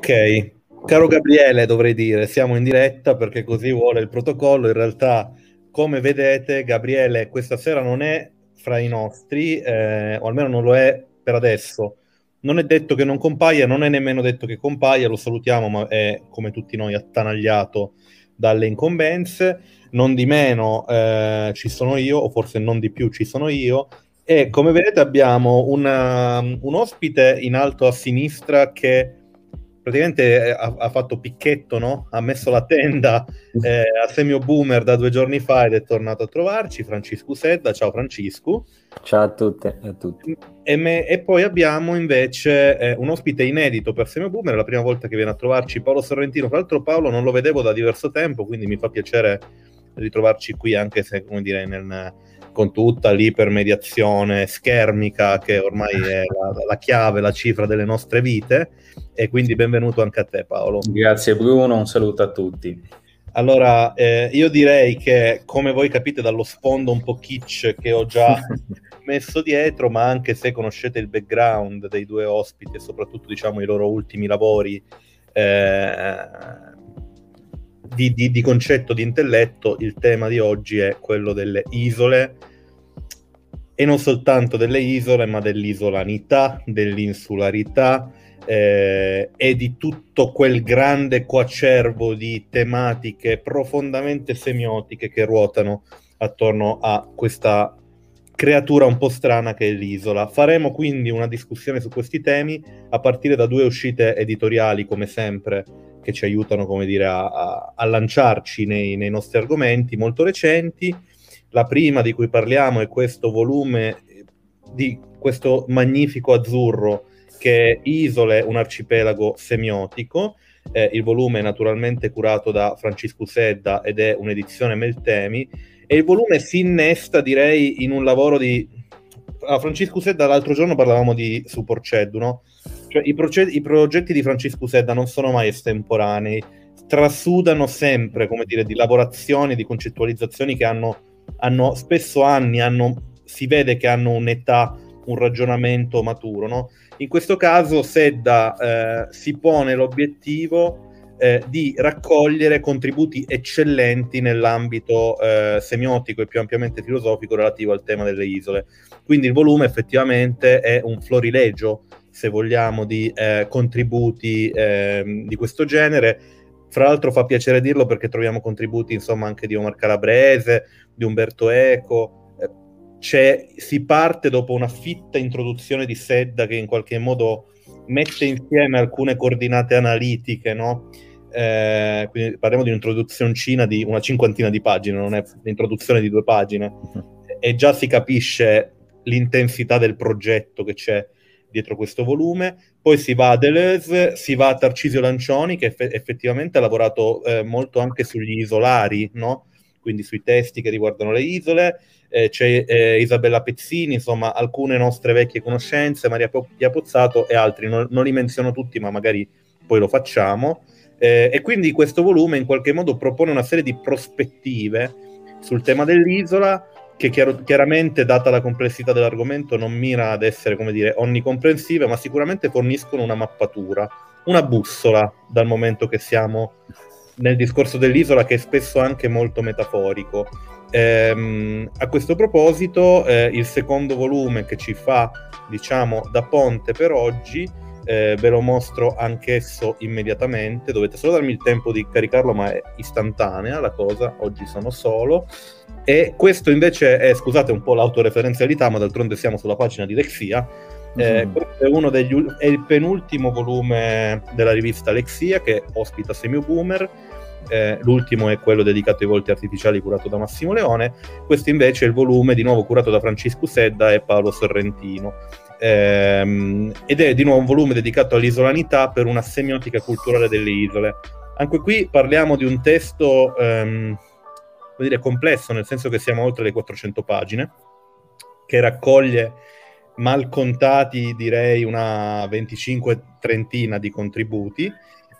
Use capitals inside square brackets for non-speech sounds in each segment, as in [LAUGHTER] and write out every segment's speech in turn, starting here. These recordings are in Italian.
Ok, caro Gabriele, dovrei dire, siamo in diretta perché così vuole il protocollo. In realtà, come vedete, Gabriele questa sera non è fra i nostri, eh, o almeno non lo è per adesso. Non è detto che non compaia, non è nemmeno detto che compaia, lo salutiamo, ma è come tutti noi attanagliato dalle incombenze. Non di meno eh, ci sono io, o forse non di più ci sono io, e come vedete abbiamo una, un ospite in alto a sinistra che praticamente eh, ha, ha, fatto picchetto, no? ha messo la tenda [LAUGHS] eh, a Semio Boomer da due giorni fa ed è tornato a trovarci, Francisco Sedda, ciao Francisco. Ciao a tutte e a tutti. E, me, e poi abbiamo invece eh, un ospite inedito per Semio Boomer, è la prima volta che viene a trovarci Paolo Sorrentino, tra l'altro Paolo non lo vedevo da diverso tempo, quindi mi fa piacere ritrovarci qui anche se, come dire, nel, con tutta l'ipermediazione schermica che ormai è la, la chiave, la cifra delle nostre vite e quindi benvenuto anche a te Paolo. Grazie Bruno, un saluto a tutti. Allora, eh, io direi che come voi capite dallo sfondo un po' kitsch che ho già [LAUGHS] messo dietro, ma anche se conoscete il background dei due ospiti e soprattutto diciamo i loro ultimi lavori eh, di, di, di concetto di intelletto, il tema di oggi è quello delle isole e non soltanto delle isole, ma dell'isolanità, dell'insularità, eh, e di tutto quel grande coacervo di tematiche profondamente semiotiche che ruotano attorno a questa creatura un po' strana che è l'isola. Faremo quindi una discussione su questi temi a partire da due uscite editoriali, come sempre, che ci aiutano, come dire, a, a, a lanciarci nei, nei nostri argomenti molto recenti. La prima di cui parliamo è questo volume di questo magnifico azzurro che è Isole, un arcipelago semiotico. Eh, il volume è naturalmente curato da Francisco Sedda ed è un'edizione Meltemi. E il volume si innesta, direi, in un lavoro di... A Francisco Sedda l'altro giorno parlavamo di Superced, no? Cioè, i, proge- i, progetti di Francisco Sedda non sono mai estemporanei, trasudano sempre, come dire, di lavorazioni, di concettualizzazioni che hanno, hanno spesso anni, hanno, si vede che hanno un'età, un ragionamento maturo, no? In questo caso Sedda eh, si pone l'obiettivo eh, di raccogliere contributi eccellenti nell'ambito eh, semiotico e più ampiamente filosofico relativo al tema delle isole. Quindi il volume effettivamente è un florilegio, se vogliamo, di eh, contributi ehm, di questo genere. Fra l'altro fa piacere dirlo perché troviamo contributi insomma anche di Omar Calabrese, di Umberto Eco, si parte dopo una fitta introduzione di Sedda che in qualche modo mette insieme alcune coordinate analitiche, no? Eh, quindi parliamo di un'introduzioncina di una cinquantina di pagine, non è l'introduzione di due pagine, [LAUGHS] e già si capisce l'intensità del progetto che c'è dietro questo volume. Poi si va a Deleuze, si va a Tarcisio Lancioni, che eff- effettivamente ha lavorato eh, molto anche sugli isolari, no? quindi sui testi che riguardano le isole eh, c'è eh, Isabella Pezzini, insomma alcune nostre vecchie conoscenze, Maria Pia Pozzato e altri, non, non, li menziono tutti ma magari poi lo facciamo. Eh, e quindi questo volume in qualche modo propone una serie di prospettive sul tema dell'isola che chiaro, chiaramente, data la complessità dell'argomento, non mira ad essere, come dire, onnicomprensive, ma sicuramente forniscono una mappatura, una bussola, dal momento che siamo nel discorso dell'isola, che è spesso anche molto metaforico. Ehm, a questo proposito, eh, il secondo volume che ci fa, diciamo, da ponte per oggi, eh, ve lo mostro anch'esso immediatamente. Dovete solo darmi il tempo di caricarlo, ma è istantanea la cosa. Oggi sono solo. E questo invece è, scusate un po' l'autoreferenzialità, ma d'altronde siamo sulla pagina di Lexia. Eh, mm. Questo è, uno degli, è il penultimo volume della rivista Lexia che ospita Semio Boomer eh, l'ultimo è quello dedicato ai volti artificiali curato da Massimo Leone, questo invece è il volume di nuovo curato da Francesco Sedda e Paolo Sorrentino. Ehm, ed è di nuovo un volume dedicato all'isolanità per una semiotica culturale delle isole. Anche qui parliamo di un testo ehm, dire, complesso, nel senso che siamo oltre le 400 pagine, che raccoglie mal contati direi una 25-30 di contributi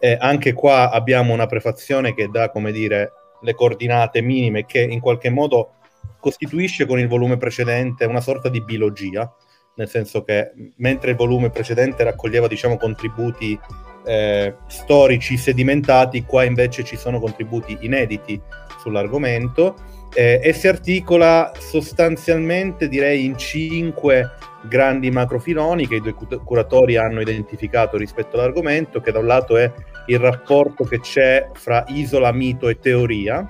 eh, anche qua abbiamo una prefazione che dà, come dire, le coordinate minime che in qualche modo costituisce con il volume precedente una sorta di biologia, nel senso che mentre il volume precedente raccoglieva, diciamo, contributi eh, storici sedimentati, qua invece ci sono contributi inediti sull'argomento. Eh, e si articola sostanzialmente direi in cinque grandi macrofiloni che i due curatori hanno identificato rispetto all'argomento, che da un lato è il rapporto che c'è fra isola, mito e teoria,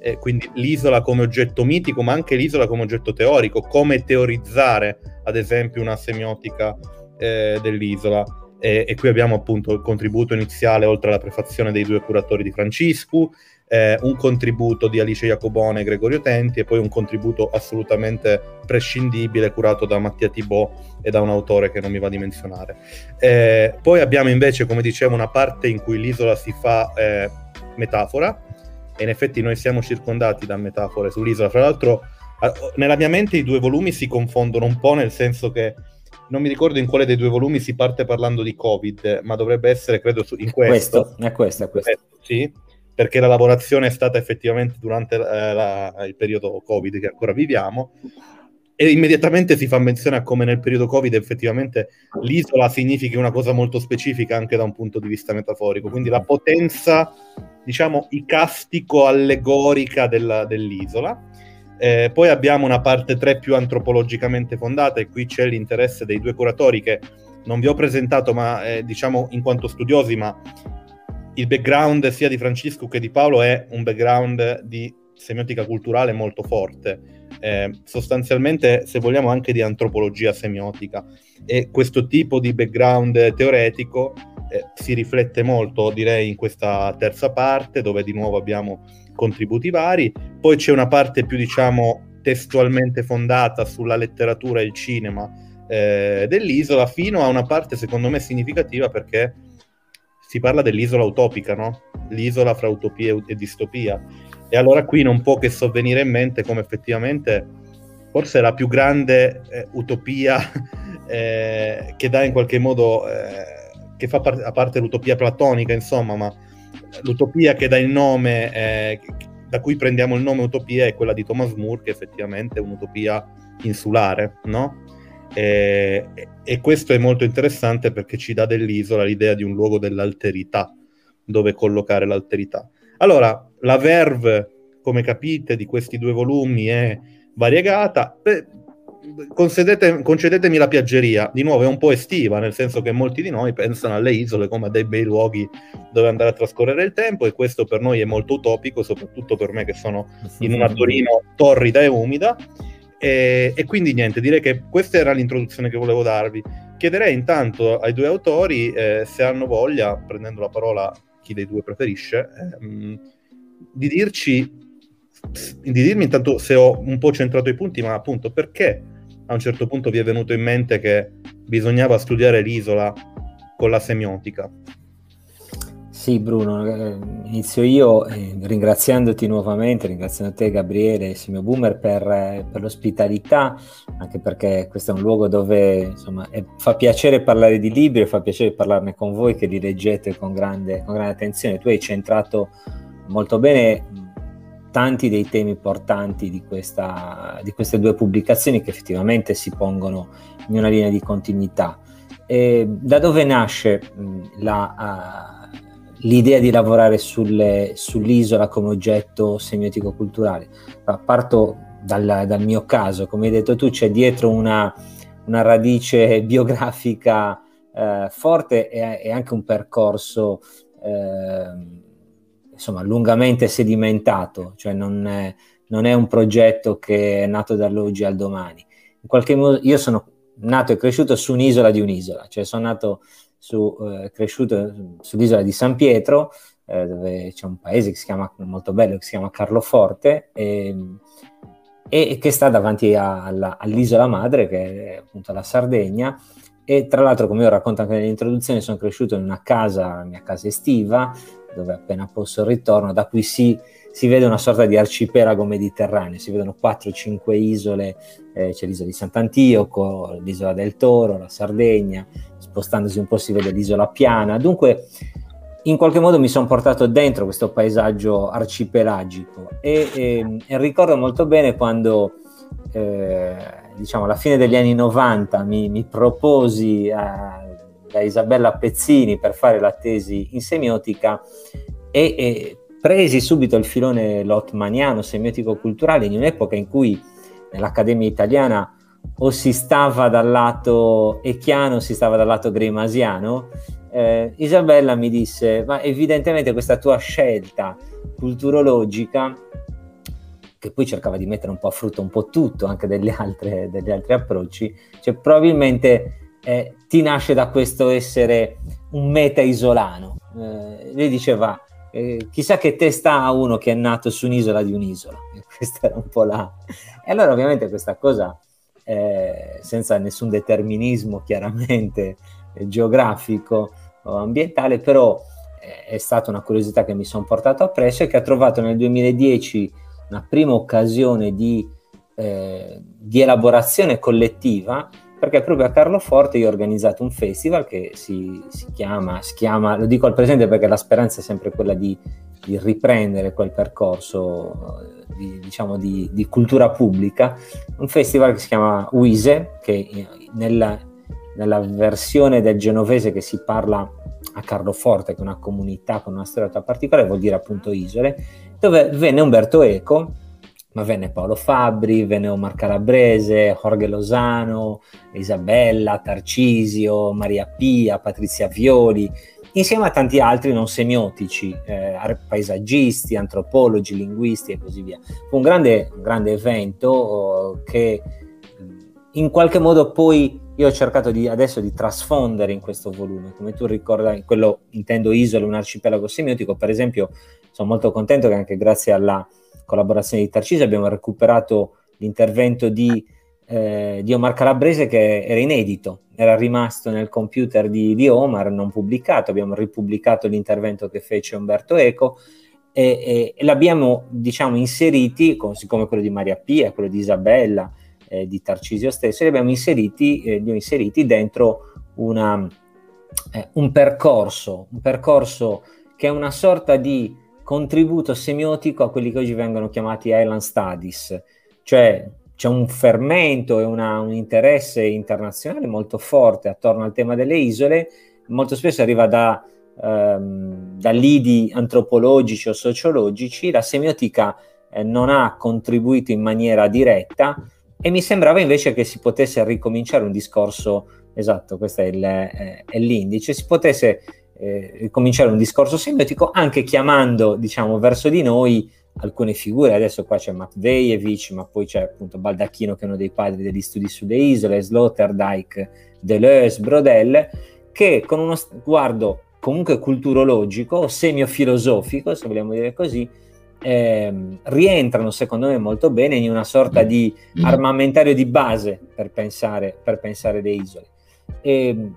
eh, quindi l'isola come oggetto mitico, ma anche l'isola come oggetto teorico, come teorizzare ad esempio una semiotica eh, dell'isola. E, e, qui abbiamo appunto il contributo iniziale, oltre alla prefazione dei due curatori di Franciscu, eh, un contributo di Alice Jacobone e Gregorio Tenti e poi un contributo assolutamente prescindibile curato da Mattia Thibault e da un autore che non mi va di menzionare. Eh, poi abbiamo invece, come dicevo, una parte in cui l'isola si fa eh, metafora e in effetti noi siamo circondati da metafore sull'isola. Fra l'altro, nella mia mente i due volumi si confondono un po' nel senso che non mi ricordo in quale dei due volumi si parte parlando di Covid, ma dovrebbe essere, credo, in questo. questo è questo, è questo. Sì, perché la lavorazione è stata effettivamente durante eh, la, il periodo Covid che ancora viviamo. E immediatamente si fa menzione a come nel periodo Covid effettivamente l'isola significhi una cosa molto specifica anche da un punto di vista metaforico, quindi la potenza, diciamo, icastico-allegorica della, dell'isola. Eh, poi abbiamo una parte 3 più antropologicamente fondata e qui c'è l'interesse dei due curatori che non vi ho presentato, ma eh, diciamo in quanto studiosi, ma il background sia di Francesco che di Paolo è un background di semiotica culturale molto forte, eh, sostanzialmente se vogliamo anche di antropologia semiotica e questo tipo di background teoretico eh, si riflette molto direi in questa terza parte dove di nuovo abbiamo contributi vari, poi c'è una parte più diciamo testualmente fondata sulla letteratura e il cinema eh, dell'isola fino a una parte secondo me significativa perché si parla dell'isola utopica, no? L'isola fra utopia e distopia. E allora qui non può che sovvenire in mente come effettivamente forse la più grande eh, utopia [LAUGHS] eh, che dà in qualche modo, eh, che fa par- a parte l'utopia platonica, insomma, ma l'utopia che dà il nome, eh, da cui prendiamo il nome utopia è quella di Thomas More, che effettivamente è un'utopia insulare, no? E, e, questo è molto interessante perché ci dà dell'isola l'idea di un luogo dell'alterità, dove collocare l'alterità. Allora, la verve, come capite, di questi due volumi è variegata. Beh, concedetemi la piaggeria, di nuovo è un po' estiva, nel senso che molti di noi pensano alle isole come a dei bei luoghi dove andare a trascorrere il tempo e questo per noi è molto utopico, soprattutto per me che sono in una Torino torrida e umida e, e, quindi niente, direi che questa era l'introduzione che volevo darvi. Chiederei intanto ai due autori eh, se hanno voglia, prendendo la parola chi dei due preferisce, ehm, di dirci, di dirmi intanto se ho un po' centrato i punti, ma appunto perché a un certo punto vi è venuto in mente che bisognava studiare l'isola con la semiotica. Sì, Bruno, eh, inizio io eh, ringraziandoti nuovamente, ringraziando te Gabriele e Simio Boomer per, eh, per, l'ospitalità, anche perché questo è un luogo dove insomma, è, fa piacere parlare di libri, fa piacere parlarne con voi che li leggete con grande, con grande attenzione. Tu hai centrato molto bene tanti dei temi importanti di, questa, di queste due pubblicazioni che effettivamente si pongono in una linea di continuità. E da dove nasce la... L'idea di lavorare sulle, sull'isola come oggetto semiotico-culturale. Parto dal, dal, mio caso, come hai detto tu, c'è dietro una, una radice [LAUGHS] biografica eh, forte e, e, anche un percorso eh, insomma lungamente sedimentato, cioè non è, non è un progetto che è nato dall'oggi al domani. In qualche modo io sono nato e cresciuto su un'isola di un'isola, cioè sono nato su, eh, cresciuto sull'isola di San Pietro, eh, dove c'è un paese che si chiama, molto bello che si chiama Carloforte e, e che sta davanti a, alla, all'isola madre, che è appunto la Sardegna. E tra l'altro, come io racconto anche nell'introduzione, sono cresciuto in una casa, la mia casa estiva, dove appena posso ritorno, da cui si, si vede una sorta di arcipelago mediterraneo, si vedono 4-5 isole, eh, c'è l'isola di Sant'Antioco, l'isola del Toro, la Sardegna, spostandosi un po' si vede l'isola piana. Dunque, in qualche modo mi sono portato dentro questo paesaggio arcipelagico e, e, e ricordo molto bene quando, eh, diciamo, alla fine degli anni 90 mi, mi proposi a, da Isabella Pezzini per fare la tesi in semiotica e, e presi subito il filone lotmaniano semiotico-culturale in un'epoca in cui nell'Accademia italiana o si stava dal lato echiano o si stava dal lato grimasiano, eh, Isabella mi disse, ma evidentemente questa tua scelta culturologica, che poi cercava di mettere un po' a frutto un po' tutto, anche degli altri, degli altri approcci, cioè probabilmente eh, ti nasce da questo essere un meta isolano. Eh, lei diceva, eh, chissà che testa ha uno che è nato su un'isola di un'isola. [LAUGHS] Questa era un po' la... E allora ovviamente questa cosa, eh, senza nessun determinismo chiaramente eh, geografico o ambientale, però eh, è stata una curiosità che mi sono portato appresso e che ha trovato nel 2010 una prima occasione di, eh, di elaborazione collettiva perché proprio a Carloforte io ho organizzato un festival che si, si, chiama, si chiama, lo dico al presente perché la speranza è sempre quella di, di riprendere quel percorso di, diciamo, di, di, cultura pubblica, un festival che si chiama Uise, che nella, nella versione del genovese che si parla a Carloforte, che è una comunità con una storia particolare, vuol dire appunto isole, dove venne Umberto Eco, ma venne Paolo Fabbri, venne Omar Calabrese, Jorge Lozano, Isabella, Tarcisio, Maria Pia, Patrizia Violi, insieme a tanti altri non semiotici, eh, paesaggisti, antropologi, linguisti e così via. Fu un grande, un grande evento oh, che in qualche modo poi io ho cercato di, adesso di trasfondere in questo volume. Come tu ricordi, quello intendo Isola, un arcipelago semiotico, per esempio, sono molto contento che anche grazie alla collaborazione di Tarcisi abbiamo recuperato l'intervento di, eh, di, Omar Calabrese che era inedito, era rimasto nel computer di, di, Omar, non pubblicato, abbiamo ripubblicato l'intervento che fece Umberto Eco e, e, e l'abbiamo diciamo inseriti, siccome quello di Maria Pia, quello di Isabella, eh, di Tarcisio stesso, li abbiamo inseriti, eh, li inseriti dentro una, eh, un percorso, un percorso che è una sorta di contributo semiotico a quelli che oggi vengono chiamati Island Studies, cioè c'è un fermento e una, un interesse internazionale molto forte attorno al tema delle isole, molto spesso arriva da, ehm, da lidi antropologici o sociologici, la semiotica eh, non ha contribuito in maniera diretta e mi sembrava invece che si potesse ricominciare un discorso, esatto, questo è, il, eh, è l'indice, si potesse eh, cominciare un discorso semiotico anche chiamando, diciamo, verso di noi alcune figure. Adesso qua c'è Matvejevic, ma poi c'è appunto Baldacchino che è uno dei padri degli studi sulle isole, Sloterdijk, Deleuze, Brodel, che con uno sguardo comunque culturologico o semiofilosofico, se vogliamo dire così, eh, rientrano secondo me molto bene in una sorta di armamentario di base per pensare, per pensare le isole. E,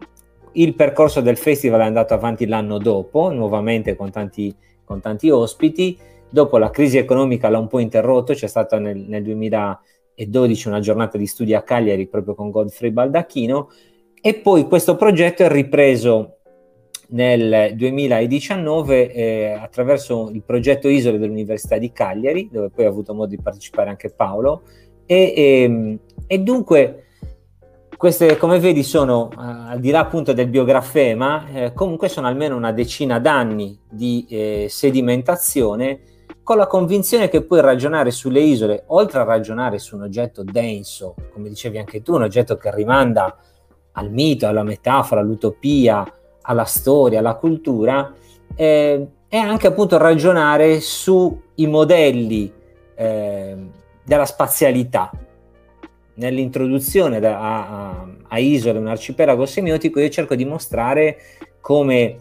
il percorso del festival è andato avanti l'anno dopo, nuovamente con tanti, con tanti ospiti. Dopo la crisi economica l'ha un po' interrotto, c'è stata nel, nel 2012 una giornata di studi a Cagliari proprio con Godfrey Baldacchino e poi questo progetto è ripreso nel 2019 eh, attraverso il progetto Isole dell'Università di Cagliari, dove poi ha avuto modo di partecipare anche Paolo. E, e, ehm, e dunque queste, come vedi, sono, uh, al di là appunto del biografema, eh, comunque sono almeno una decina d'anni di eh, sedimentazione con la convinzione che puoi ragionare sulle isole, oltre a ragionare su un oggetto denso, come dicevi anche tu, un oggetto che rimanda al mito, alla metafora, all'utopia, alla storia, alla cultura, eh, è anche appunto ragionare sui modelli eh, della spazialità, nell'introduzione da, a, a, Isole, un arcipelago semiotico, io cerco di mostrare come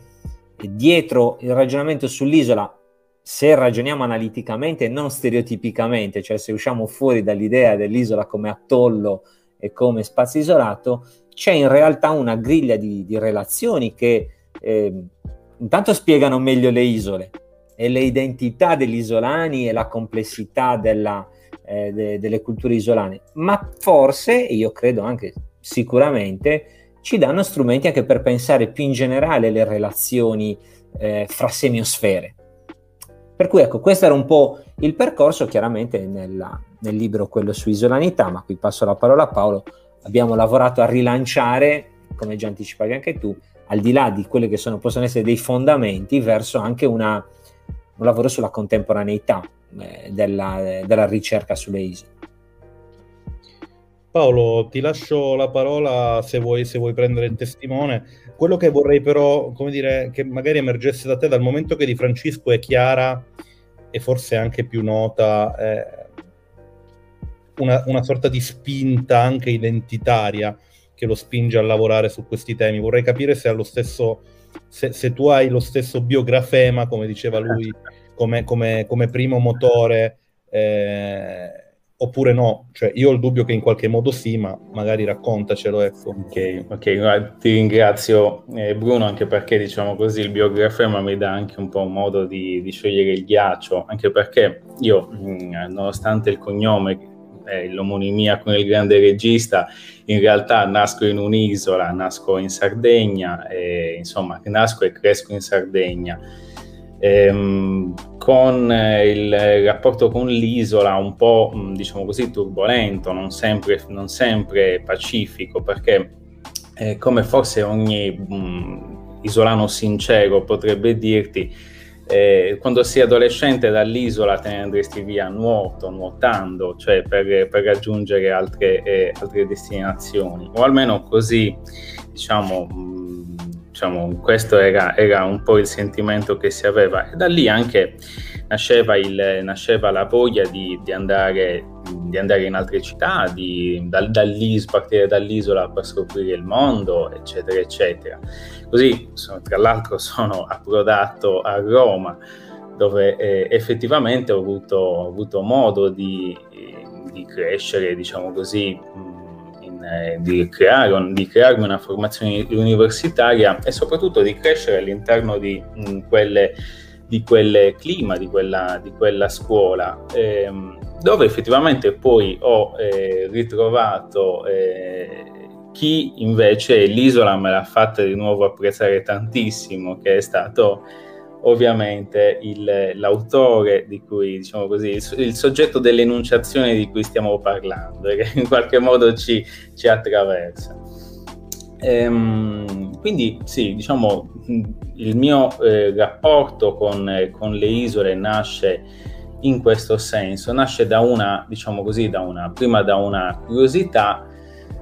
dietro il ragionamento sull'isola, se ragioniamo analiticamente e non stereotipicamente, cioè se usciamo fuori dall'idea dell'isola come atollo e come spazio isolato, c'è in realtà una griglia di, di relazioni che eh, intanto spiegano meglio le isole e le identità degli isolani e la complessità della, eh, de, delle culture isolane, ma forse, io credo anche sicuramente, ci danno strumenti anche per pensare più in generale le relazioni eh, fra semiosfere. Per cui ecco, questo era un po' il percorso, chiaramente nella, nel libro quello su isolanità, ma qui passo la parola a Paolo, abbiamo lavorato a rilanciare, come già anticipavi anche tu, al di là di quelli che sono, possono essere dei fondamenti, verso anche una, un lavoro sulla contemporaneità eh, della, della ricerca sulle isole. Paolo, ti lascio la parola se vuoi, se vuoi, prendere il testimone. Quello che vorrei però, come dire, che magari emergesse da te, dal momento che di Francesco è chiara e forse anche più nota eh, una, una, sorta di spinta anche identitaria che lo spinge a lavorare su questi temi. Vorrei capire se, lo stesso, se, se tu hai lo stesso biografema, come diceva lui, [LAUGHS] come, come, come primo motore. Eh, oppure no? Cioè, io ho il dubbio che in qualche modo sì, ma magari raccontacelo, ecco. Ok, ok, ti ringrazio eh, Bruno, anche perché, diciamo così, il biografema mi dà anche un po' un modo di, di sciogliere il ghiaccio, anche perché io, mh, mm, nonostante il cognome, eh, l'omonimia con il grande regista, in realtà nasco in un'isola, nasco in Sardegna, e, insomma, nasco e cresco in Sardegna ehm, con eh, il rapporto con l'isola un po' mm, diciamo così turbolento, non sempre, non sempre pacifico, perché eh, come forse ogni mh, mm, isolano sincero potrebbe dirti, eh, quando sei adolescente dall'isola te ne andresti via nuoto, nuotando, cioè per, per raggiungere altre, eh, altre, destinazioni, o almeno così, diciamo, mm, diciamo, questo era, era, un po' il sentimento che si aveva e da lì anche nasceva, il, nasceva la voglia di, di, andare, di, andare, in altre città, di, da, dall'is, partire dall'isola per scoprire il mondo, eccetera, eccetera. Così, tra l'altro, [LAUGHS] sono approdato a Roma, dove eh, effettivamente ho avuto, ho avuto modo di, crescere, diciamo così, eh, di, creare, di, crearmi una formazione universitaria e soprattutto di crescere all'interno di, mh, mm, di quel clima, di quella, di quella scuola, ehm, dove effettivamente poi ho eh, ritrovato eh, chi invece l'isola me l'ha fatta di nuovo apprezzare tantissimo, che è stato ovviamente il, l'autore di cui, diciamo così, il, il, soggetto dell'enunciazione di cui stiamo parlando che in qualche modo ci, ci attraversa. Ehm, quindi sì, diciamo, il mio eh, rapporto con, con, le isole nasce in questo senso, nasce da una, diciamo così, da una, prima da una curiosità,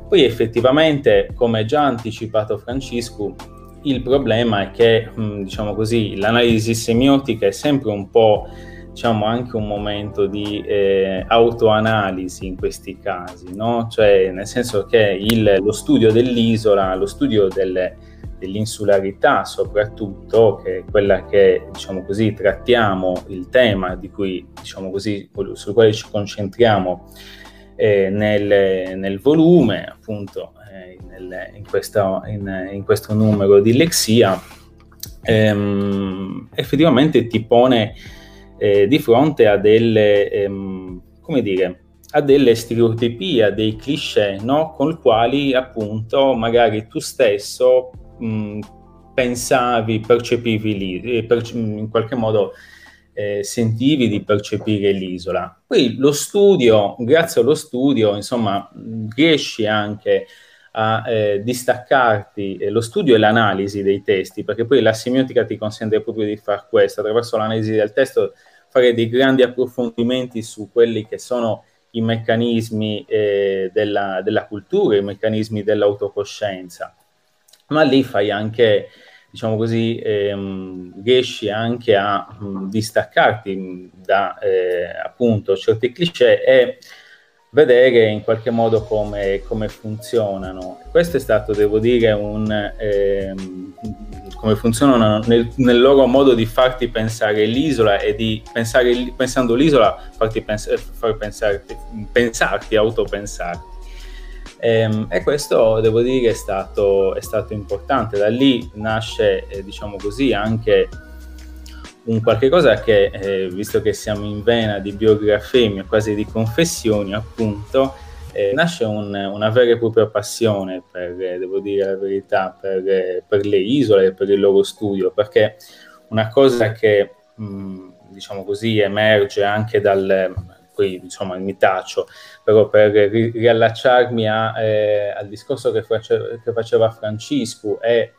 poi effettivamente, come già anticipato Francesco, il problema è che, mm, diciamo così, l'analisi semiotica è sempre un po', diciamo, anche un momento di eh, autoanalisi in questi casi, no? Cioè, nel senso che il, lo studio dell'isola, lo studio delle, dell'insularità soprattutto, che è quella che, diciamo così, trattiamo, il tema di cui, diciamo così, sul quale ci concentriamo eh, nel, nel volume, appunto, nel, in, questo, in, in, questo, numero di Lexia, ehm, effettivamente ti pone eh, di fronte a delle, ehm, come dire, a delle stereotipie, a dei cliché, no? con i quali appunto magari tu stesso mh, pensavi, percepivi lì, eh, per, in qualche modo eh, sentivi di percepire l'isola. Poi lo studio, grazie allo studio, insomma, riesci anche a a eh, distaccarti eh, lo studio e l'analisi dei testi, perché poi la semiotica ti consente proprio di fare questo, attraverso l'analisi del testo fare dei grandi approfondimenti su quelli che sono i meccanismi eh, della, della, cultura, i meccanismi dell'autocoscienza. Ma lì fai anche, diciamo così, ehm, riesci anche a mh, distaccarti da eh, appunto certi cliché e vedere in qualche modo come, come funzionano. Questo è stato, devo dire, un, ehm, come funzionano nel, nel, loro modo di farti pensare l'isola e di pensare, pensando l'isola, farti pens- far pensarti, pensarti, autopensarti. Ehm, e questo, devo dire, è stato, è stato importante. Da lì nasce, eh, diciamo così, anche un qualche cosa che, eh, visto che siamo in vena di biografemia, quasi di confessioni, appunto, eh, nasce un, una vera e propria passione, per, eh, devo dire la verità, per, eh, per, le isole e per il loro studio, perché una cosa che, mh, diciamo così, emerge anche dal, qui insomma mi taccio, però per ri- riallacciarmi a, eh, al discorso che, face- che faceva Francisco e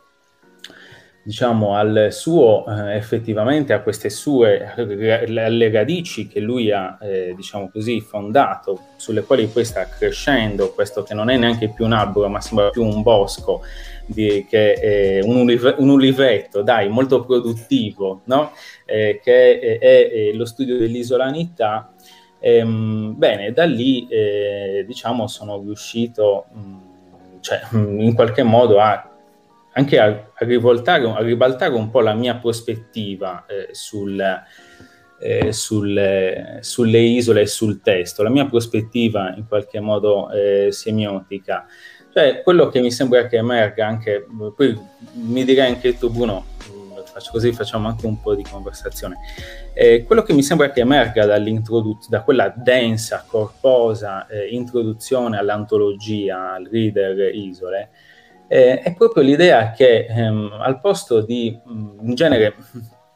diciamo, al suo, eh, effettivamente a queste sue, alle radici che lui ha, eh, diciamo così, fondato, sulle quali poi sta crescendo, questo che non è neanche più un albero, ma sembra più un bosco, di, che è un, ulive, un ulivetto, dai, molto produttivo, no? eh, che è, è, è, lo studio dell'isolanità. Ehm, bene, da lì, eh, diciamo, sono riuscito, mh, mm, cioè, in qualche modo a anche a, a, rivoltare, a ribaltare un po' la mia prospettiva eh, sul, eh, sul, sulle isole e sul testo, la mia prospettiva in qualche modo eh, semiotica. Cioè, quello che mi sembra che emerga anche, poi mi direi anche tu Bruno, faccio così facciamo anche un po' di conversazione. Eh, quello che mi sembra che emerga da quella densa, corposa eh, introduzione all'antologia, al reader isole, eh, è proprio l'idea che ehm, al posto di, mm, in genere,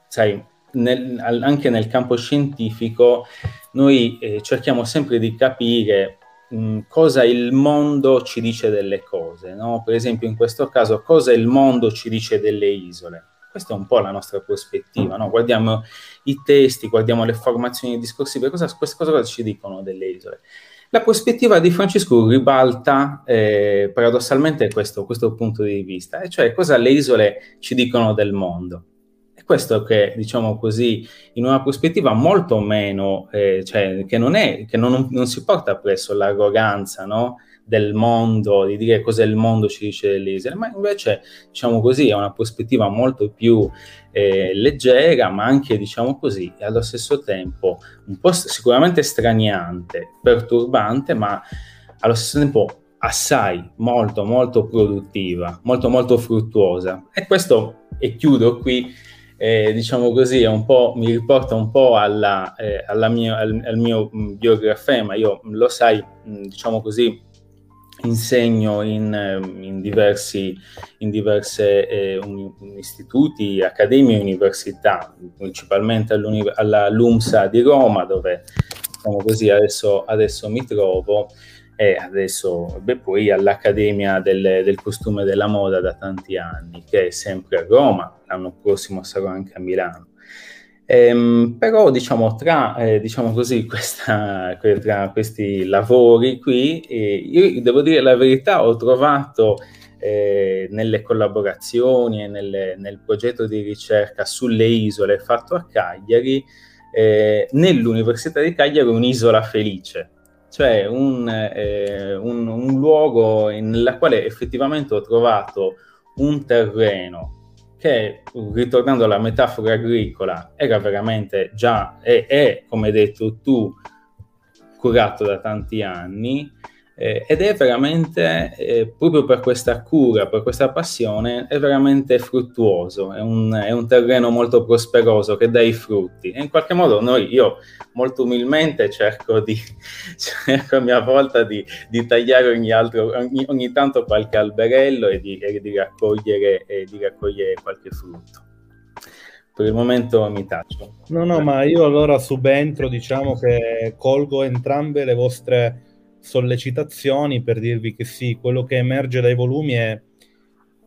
sai, nel, anche nel campo scientifico, noi eh, cerchiamo sempre di capire mh, mm, cosa il mondo ci dice delle cose, no? Per esempio in questo caso cosa il mondo ci dice delle isole. Questa è un po' la nostra prospettiva, no? Guardiamo i testi, guardiamo le formazioni discorsive, cosa, queste cose cosa ci dicono delle isole. La prospettiva di Francesco ribalta eh, paradossalmente questo, questo, punto di vista, e cioè cosa le isole ci dicono del mondo. E questo che, diciamo così, in una prospettiva molto meno, eh, cioè che non, è, che non, non si porta presso l'arroganza, no? del mondo, di dire cos'è il mondo ci dice delle isole, ma invece, diciamo così, è una prospettiva molto più eh, leggera, ma anche, diciamo così, allo stesso tempo un po' sicuramente straniante, perturbante, ma allo stesso tempo assai, molto, molto produttiva, molto, molto fruttuosa. E questo, e chiudo qui, eh, diciamo così, mi riporta un po' alla, eh, alla mia, al, al, mio mh, biografema. Io, lo sai, mh, diciamo così, insegno in, ehm, in diversi in diverse, eh, un, istituti, accademie e università, principalmente alla LUMSA di Roma, dove diciamo così, adesso, adesso mi trovo, e adesso beh, poi all'Accademia del, del Costume della Moda da tanti anni, che è sempre a Roma, l'anno prossimo sarò anche a Milano. Ehm, però diciamo tra, eh, diciamo così, [LAUGHS] questa, tra questi lavori qui, eh, io devo dire la verità, ho trovato eh, nelle collaborazioni e nelle, nel progetto di ricerca sulle isole fatto a Cagliari, eh, nell'Università di Cagliari un'isola felice, cioè un, eh, un, un luogo nella quale effettivamente ho trovato un terreno che, ritornando alla metafora agricola, era veramente già, è, è come hai detto tu, curato da tanti anni eh, ed è veramente, eh, proprio per questa cura, per questa passione, è veramente fruttuoso, è un, è un, terreno molto prosperoso che dà i frutti. E in qualche modo noi, io molto umilmente cerco, di, [LAUGHS] cerco a mia volta di, di tagliare ogni, altro, ogni, ogni, tanto qualche alberello e di, e di, raccogliere, e di raccogliere qualche frutto. Per il momento mi taccio. No, no, ma io allora subentro, diciamo che colgo entrambe le vostre sollecitazioni per dirvi che sì, quello che emerge dai volumi è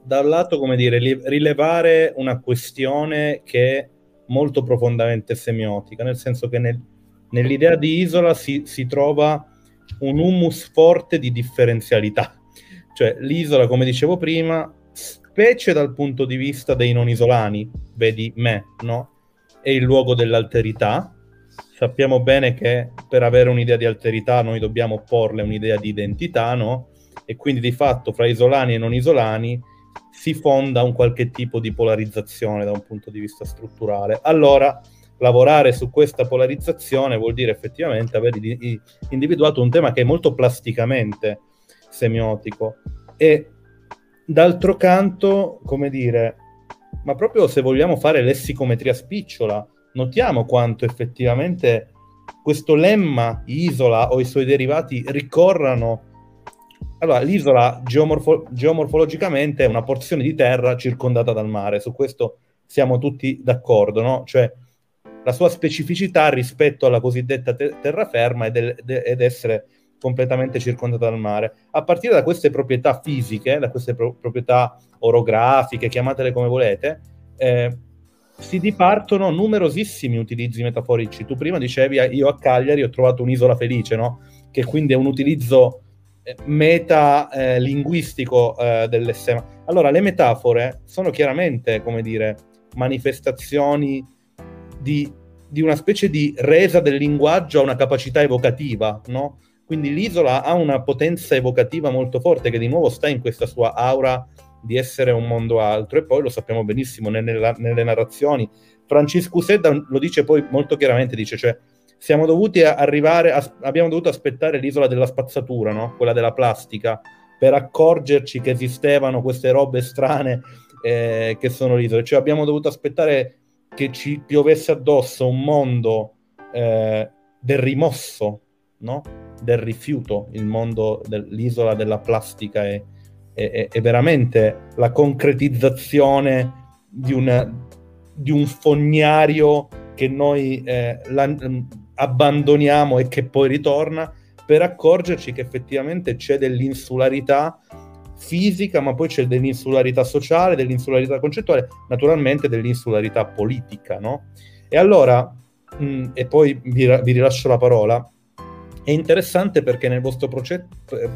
da un lato, come dire, rilevare una questione che è molto profondamente semiotica, nel senso che nel, nell'idea di isola si, si trova un humus forte di differenzialità. Cioè l'isola, come dicevo prima, specie dal punto di vista dei non isolani, vedi me, no? È il luogo dell'alterità, sappiamo bene che per avere un'idea di alterità noi dobbiamo opporle un'idea di identità, no? E quindi di fatto fra isolani e non isolani si fonda un qualche tipo di polarizzazione da un punto di vista strutturale. Allora, lavorare su questa polarizzazione vuol dire effettivamente aver individuato un tema che è molto plasticamente semiotico e d'altro canto, come dire, ma proprio se vogliamo fare lessicometria spicciola, notiamo quanto effettivamente questo lemma isola o i suoi derivati ricorrano. Allora, l'isola geomorfo- geomorfologicamente è una porzione di terra circondata dal mare, su questo siamo tutti d'accordo, no? Cioè, la sua specificità rispetto alla cosiddetta te- terraferma è del- de- ed essere completamente circondata dal mare. A partire da queste proprietà fisiche, da queste pro- proprietà orografiche, chiamatele come volete, eh, si dipartono numerosissimi utilizzi metaforici. Tu prima dicevi, io a Cagliari ho trovato un'isola felice, no? Che quindi è un utilizzo eh, meta eh, eh, dell'essema. Allora, le metafore sono chiaramente, come dire, manifestazioni di, di una specie di resa del linguaggio a una capacità evocativa, no? Quindi l'isola ha una potenza evocativa molto forte che di nuovo sta in questa sua aura di essere un mondo altro e poi lo sappiamo benissimo nelle, nelle narrazioni. Francisco Sedda lo dice poi molto chiaramente, dice cioè siamo dovuti arrivare, a, abbiamo dovuto aspettare l'isola della spazzatura, no? quella della plastica, per accorgerci che esistevano queste robe strane eh, che sono l'isola. Cioè abbiamo dovuto aspettare che ci piovesse addosso un mondo eh, del rimosso, no? del rifiuto, il mondo dell'isola della plastica e, è, è veramente la concretizzazione di, una, di un fognario che noi eh, la, abbandoniamo e che poi ritorna per accorgerci che effettivamente c'è dell'insularità fisica, ma poi c'è dell'insularità sociale, dell'insularità concettuale, naturalmente dell'insularità politica, no? E allora, mh, e poi vi, vi, rilascio la parola, è interessante perché nel vostro progetto, eh,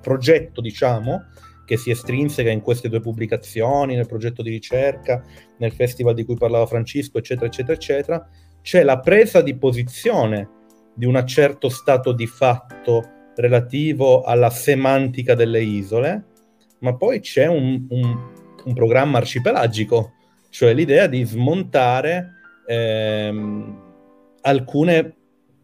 progetto diciamo, che si estrinseca in queste due pubblicazioni, nel progetto di ricerca, nel festival di cui parlava Francesco, eccetera, eccetera, eccetera, c'è la presa di posizione di un certo stato di fatto relativo alla semantica delle isole, ma poi c'è un, un, un programma arcipelagico, cioè l'idea di smontare ehm, alcune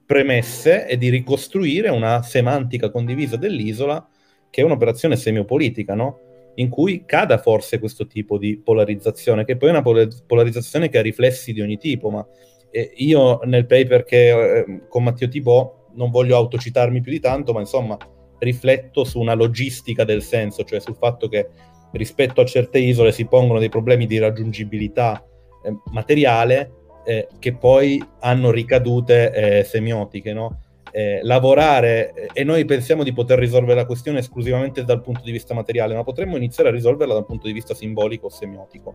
premesse e di ricostruire una semantica condivisa dell'isola che è un'operazione semiopolitica, no? in cui cada forse questo tipo di polarizzazione, che poi è una polarizzazione che ha riflessi di ogni tipo, ma eh, io nel paper che eh, con Matteo Tibò non voglio autocitarmi più di tanto, ma insomma rifletto su una logistica del senso, cioè sul fatto che rispetto a certe isole si pongono dei problemi di raggiungibilità eh, materiale eh, che poi hanno ricadute eh, semiotiche, no? Eh, lavorare eh, e noi pensiamo di poter risolvere la questione esclusivamente dal punto di vista materiale, ma potremmo iniziare a risolverla dal punto di vista simbolico o semiotico.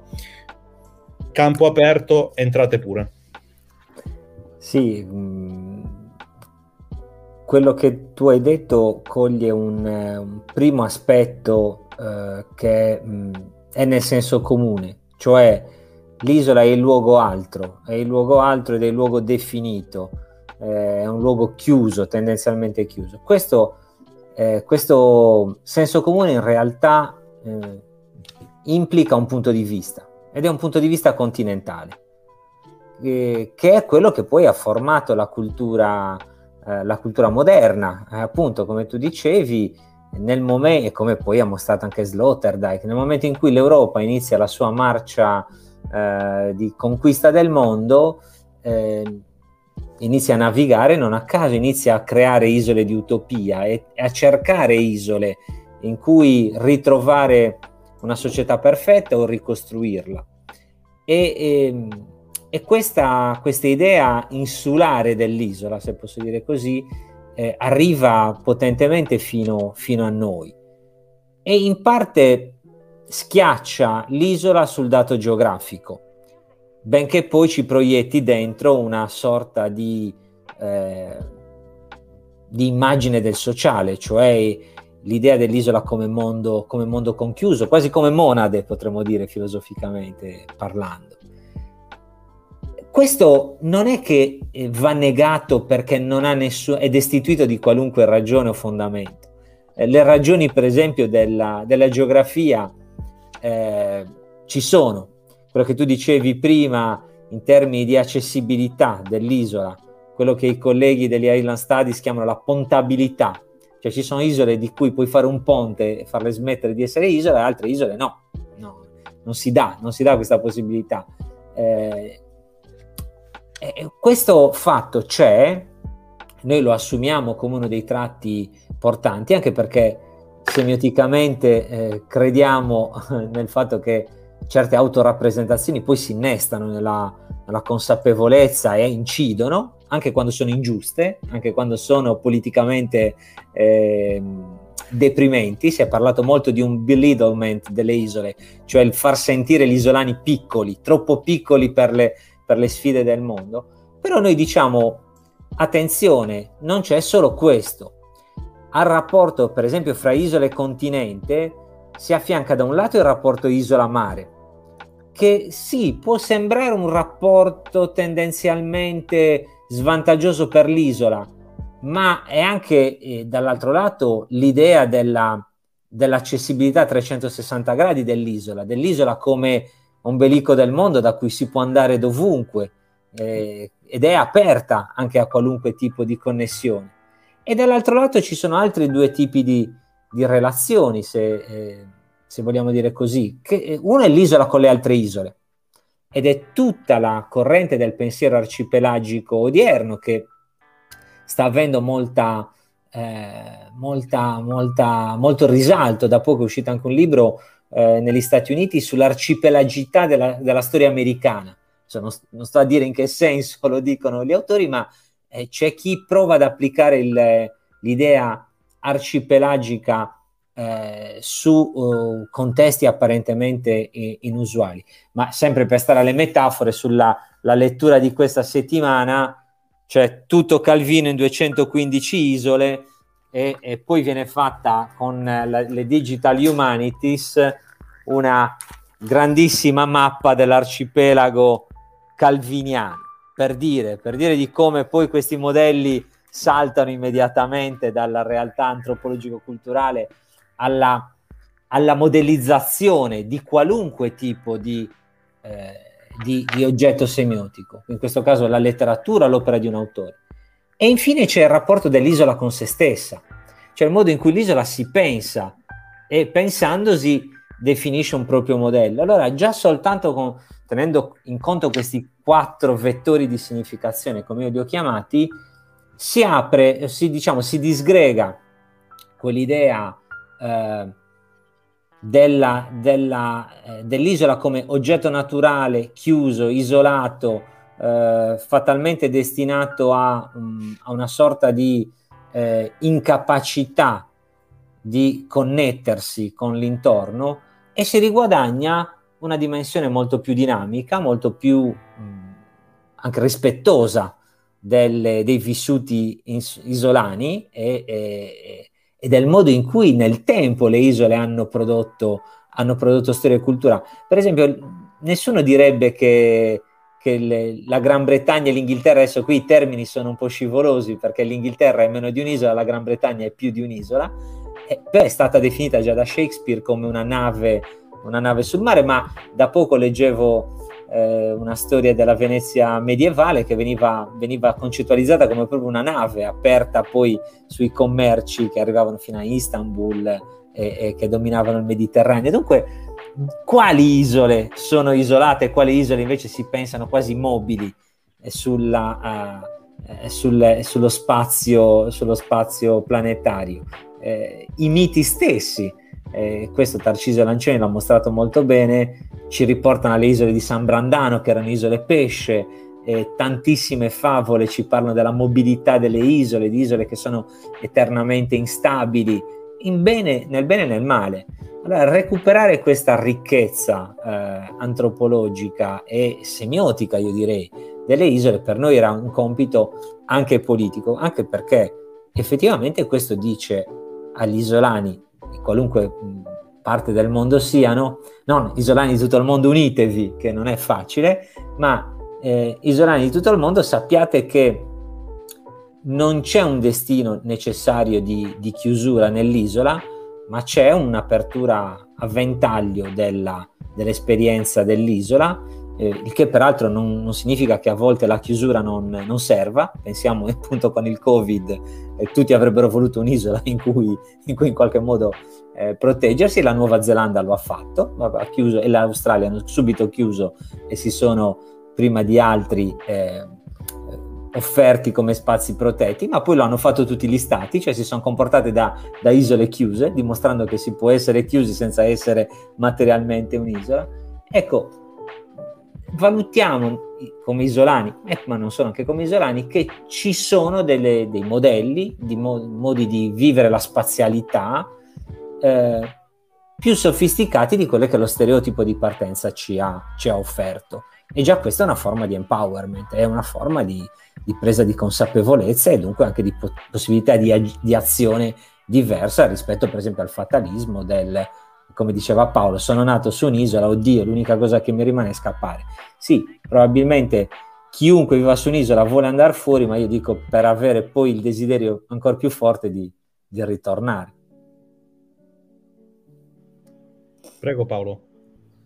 Campo aperto, entrate pure. Sì, mm, quello che tu hai detto coglie un, un primo aspetto uh, che mh, mm, è nel senso comune, cioè l'isola è il luogo altro, è il luogo altro ed è il luogo definito eh, è un luogo chiuso, tendenzialmente chiuso. Questo, eh, questo senso comune in realtà eh, implica un punto di vista ed è un punto di vista continentale, che è quello che poi ha formato la cultura, eh, la cultura moderna. appunto, come tu dicevi, nel momento, e come poi ha mostrato anche Sloterdijk, nel momento in cui l'Europa inizia la sua marcia eh, di conquista del mondo, eh, inizia a navigare non a caso, inizia a creare isole di utopia e a cercare isole in cui ritrovare una società perfetta o ricostruirla. E, e, ehm, e questa, questa, idea insulare dell'isola, se posso dire così, eh, arriva potentemente fino, fino a noi e in parte schiaccia l'isola sul dato geografico benché poi ci proietti dentro una sorta di, eh, di immagine del sociale, cioè l'idea dell'isola come mondo, come mondo conchiuso, quasi come monade potremmo dire filosoficamente parlando. Questo non è che eh, va negato perché non ha nessuno, è destituito di qualunque ragione o fondamento. Eh, le ragioni, per esempio, della, della geografia eh, ci sono, quello che tu dicevi prima in termini di accessibilità dell'isola, quello che i colleghi degli Island Studies chiamano la pontabilità, cioè ci sono isole di cui puoi fare un ponte e farle smettere di essere isole, altre isole no, no non si dà, non si dà questa possibilità. Eh, questo fatto c'è, noi lo assumiamo come uno dei tratti portanti, anche perché semioticamente eh, crediamo [LAUGHS] nel fatto che certe autorappresentazioni poi si innestano nella, alla consapevolezza e incidono, anche quando sono ingiuste, anche quando sono politicamente eh, deprimenti. Si è parlato molto di un belittlement delle isole, cioè il far sentire gli isolani piccoli, troppo piccoli per le, per le sfide del mondo. Però noi diciamo, attenzione, non c'è solo questo. Al rapporto, per esempio, fra isole e continente si affianca da un lato il rapporto isola-mare, che sì, può sembrare un rapporto tendenzialmente svantaggioso per l'isola, ma è anche eh, dall'altro lato l'idea della, dell'accessibilità a 360 gradi dell'isola, dell'isola come ombelico del mondo da cui si può andare dovunque eh, ed è aperta anche a qualunque tipo di connessione. E dall'altro lato ci sono altri due tipi di, di relazioni, se, eh, se, vogliamo dire così. Che, eh, una è l'isola con le altre isole ed è tutta la corrente del pensiero arcipelagico odierno che sta avendo molta, eh, molta, molta, molto risalto. Da poco è uscito anche un libro eh, negli Stati Uniti sull'arcipelagità della, della storia americana. Cioè, non, non, sto a dire in che senso lo dicono gli autori, ma eh, c'è chi prova ad applicare il, l'idea arcipelagica eh, su uh, contesti apparentemente inusuali. Ma sempre per stare alle metafore, sulla lettura di questa settimana cioè tutto Calvino in 215 isole e, e poi viene fatta con la, le Digital Humanities una grandissima mappa dell'arcipelago calviniano per dire, per dire di come poi questi modelli saltano immediatamente dalla realtà antropologico-culturale alla, alla modellizzazione di qualunque tipo di eh, di, di oggetto semiotico, in questo caso la letteratura, l'opera di un autore. E infine c'è il rapporto dell'isola con se stessa, cioè il modo in cui l'isola si pensa e pensandosi definisce un proprio modello. Allora già soltanto con, tenendo in conto questi quattro vettori di significazione, come io li ho chiamati, si apre, si, diciamo, si disgrega quell'idea eh, della, della, eh, dell'isola come oggetto naturale, chiuso, isolato, eh, fatalmente destinato a, um, a, una sorta di eh, incapacità di connettersi con l'intorno e si riguadagna una dimensione molto più dinamica, molto più um, anche rispettosa delle, dei vissuti is- isolani e, e, e del modo in cui nel tempo le isole hanno prodotto, hanno prodotto storia e cultura. Per esempio, nessuno direbbe che, che le, la Gran Bretagna e l'Inghilterra, adesso qui i termini sono un po' scivolosi perché l'Inghilterra è meno di un'isola, la Gran Bretagna è più di un'isola, eh, però è stata definita già da Shakespeare come una nave, una nave sul mare, ma da poco leggevo eh, una storia della Venezia medievale che veniva, veniva, concettualizzata come proprio una nave aperta poi sui commerci che arrivavano fino a Istanbul e, e che dominavano il Mediterraneo. Dunque, quali isole sono isolate e quali isole invece si pensano quasi mobili sulla, uh, sul, sullo, spazio, sullo spazio planetario? Eh, I miti stessi eh, questo Tarcisio Lancioni l'ha mostrato molto bene, ci riportano alle isole di San Brandano che erano isole pesce, eh, tantissime favole ci parlano della mobilità delle isole, di isole che sono eternamente instabili, in bene, nel bene e nel male. Allora, recuperare questa ricchezza eh, antropologica e semiotica, io direi, delle isole per noi era un compito anche politico, anche perché effettivamente questo dice agli isolani qualunque parte del mondo siano, non isolani di tutto il mondo unitevi, che non è facile, ma eh, isolani di tutto il mondo sappiate che non c'è un destino necessario di, di chiusura nell'isola, ma c'è un'apertura a ventaglio della, dell'esperienza dell'isola eh, il che peraltro non, non, significa che a volte la chiusura non, non serva, pensiamo [LAUGHS] appunto con il Covid eh, tutti avrebbero voluto un'isola in cui in, cui in qualche modo eh, proteggersi, la Nuova Zelanda lo ha fatto, ha chiuso, e l'Australia hanno subito chiuso e si sono prima di altri eh, offerti come spazi protetti, ma poi lo hanno fatto tutti gli stati, cioè si sono comportate da, da isole chiuse, dimostrando che si può essere chiusi senza essere materialmente un'isola. Ecco, valutiamo come isolani, eh, ma non sono anche come isolani, che ci sono delle, dei modelli, di mo- modi di vivere la spazialità eh, più sofisticati di quello che lo stereotipo di partenza ci ha, ci ha, offerto. E già questa è una forma di empowerment, è una forma di, di presa di consapevolezza e dunque anche di po- possibilità di, ag- di azione diversa rispetto per esempio al fatalismo del come diceva Paolo, sono nato su un'isola, oddio, l'unica cosa che mi rimane è scappare. Sì, probabilmente chiunque viva su un'isola vuole andare fuori, ma io dico per avere poi il desiderio ancora più forte di, di ritornare. Prego Paolo,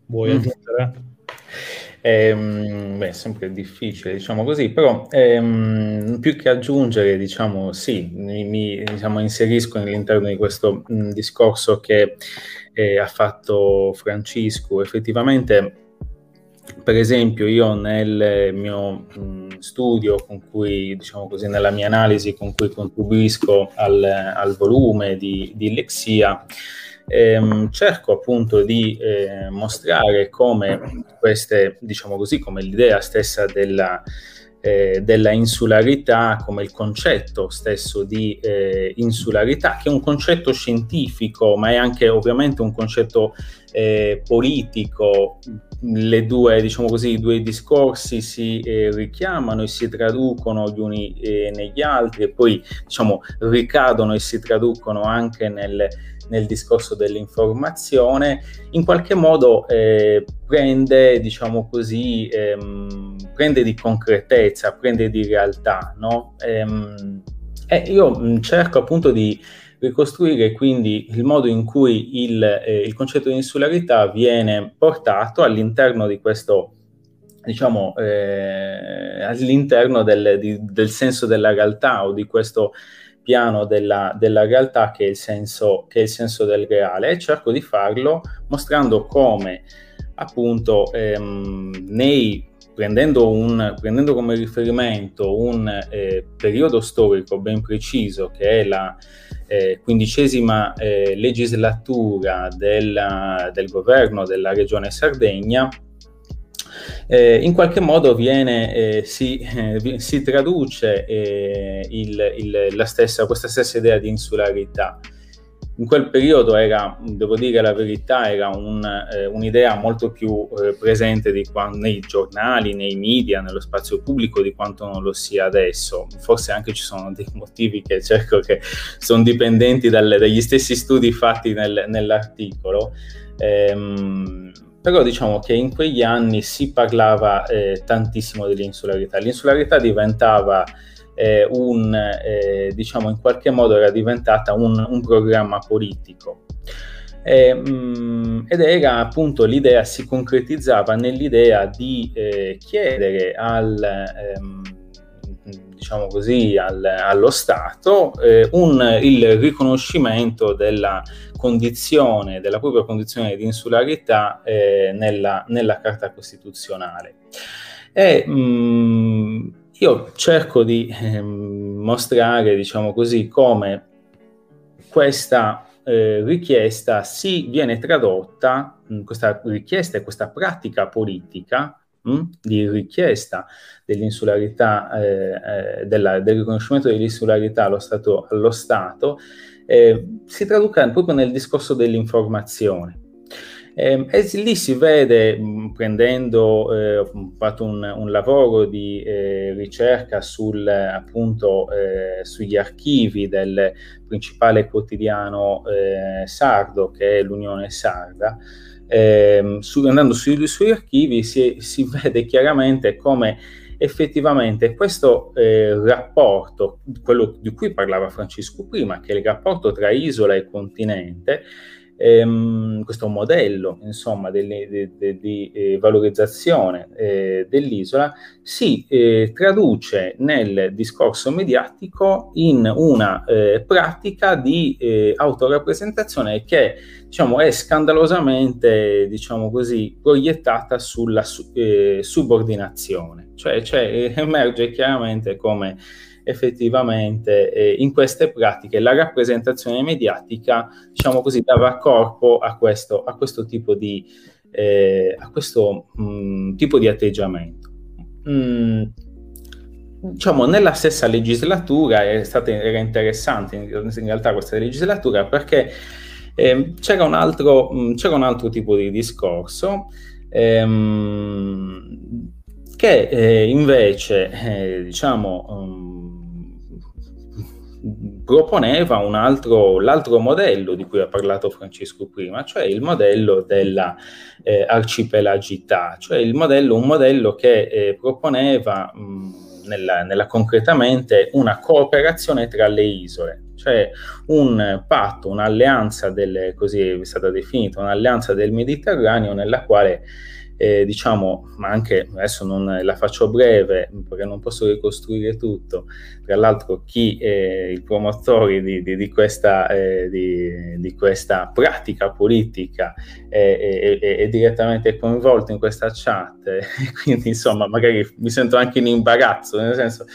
vuoi mm. aggiungere? Ehm, beh, sempre difficile, diciamo così, però ehm, più che aggiungere, diciamo, sì, mi, mi diciamo, inserisco all'interno di questo mh, discorso che eh, ha fatto Francisco. Effettivamente, per esempio, io nel mio mh, studio con cui, diciamo così, nella mia analisi con cui contribuisco al, al volume di, di Lexia, ehm, cerco appunto di eh, mostrare come queste, diciamo così, come l'idea stessa della, eh, della insularità, come il concetto stesso di eh, insularità, che è un concetto scientifico, ma è anche ovviamente un concetto eh, politico. Le due, diciamo così, i due discorsi si eh, richiamano e si traducono gli uni eh, negli altri e poi, diciamo, ricadono e si traducono anche nel nel discorso dell'informazione, in qualche modo eh, prende, diciamo così, ehm, prende di concretezza, prende di realtà, no? Ehm, e io cerco appunto di ricostruire quindi il modo in cui il, eh, il concetto di insularità viene portato all'interno di questo diciamo, eh, all'interno del, di, del, senso della realtà o di questo piano della, della realtà che è, il senso, che è il senso del reale e cerco di farlo mostrando come appunto ehm, nei prendendo, un, prendendo, come riferimento un eh, periodo storico ben preciso che è la eh, quindicesima eh, legislatura della, del governo della regione Sardegna, eh, in qualche modo viene, eh, si, eh, si, traduce eh, il, il, stessa, questa stessa idea di insularità. In quel periodo era, devo dire la verità, era un, eh, un'idea molto più eh, presente quando, nei giornali, nei media, nello spazio pubblico di quanto non lo sia adesso. Forse anche ci sono dei motivi che cerco che sono dipendenti dalle, dagli stessi studi fatti nel, nell'articolo. Ehm, però diciamo che in quegli anni si parlava eh, tantissimo dell'insularità. L'insularità diventava eh, un, eh, diciamo in qualche modo era diventata un, un programma politico. E, mh, mm, ed era appunto l'idea, si concretizzava nell'idea di eh, chiedere al, ehm, diciamo così, al, allo Stato eh, un, il riconoscimento della condizione, della propria condizione di insularità eh, nella, nella, Carta Costituzionale. E, mh, mm, io cerco di eh, mostrare, diciamo così, come questa eh, richiesta si viene tradotta, mh, questa richiesta e questa pratica politica mh, mm, di richiesta dell'insularità, eh, eh, della, del riconoscimento dell'insularità allo Stato, allo Stato eh, si traduca proprio nel discorso dell'informazione. Eh, e lì si vede, mh, prendendo, eh, ho fatto un, un lavoro di eh, ricerca sul, appunto, eh, sugli archivi del principale quotidiano eh, sardo, che è l'Unione Sarda, eh, su, andando sui suoi archivi si, si, [LAUGHS] vede chiaramente come effettivamente questo eh, rapporto, quello di cui parlava Francesco prima, che è il rapporto tra isola e continente, ehm, questo modello insomma, di, eh, valorizzazione eh, dell'isola si eh, traduce nel discorso mediatico in una eh, pratica di eh, autorappresentazione che diciamo, è scandalosamente diciamo così, proiettata sulla su, eh, subordinazione, cioè, cioè emerge chiaramente come effettivamente eh, in queste pratiche la rappresentazione mediatica, diciamo così, dava corpo a questo, a questo tipo di, eh, a questo, mh, tipo di atteggiamento. mh, diciamo, nella stessa legislatura stata, era interessante in, in realtà questa legislatura perché eh, c'era, un altro, mh, c'era, un altro, tipo di discorso ehm, che eh, invece, eh, diciamo, um, proponeva un altro, l'altro modello di cui ha parlato Francesco prima, cioè il modello della eh, cioè modello, un modello che eh, proponeva mh, nella, nella concretamente una cooperazione tra le isole, cioè un patto, un'alleanza del, così è stata definita, un'alleanza del Mediterraneo nella quale eh, diciamo, ma anche adesso non la faccio breve perché non posso ricostruire tutto. Tra l'altro, chi è i promotori di, di, di, questa, eh, di, questa, pratica politica è, è, è, direttamente coinvolto in questa chat, e [LAUGHS] quindi insomma, magari mi sento anche in imbarazzo, nel senso.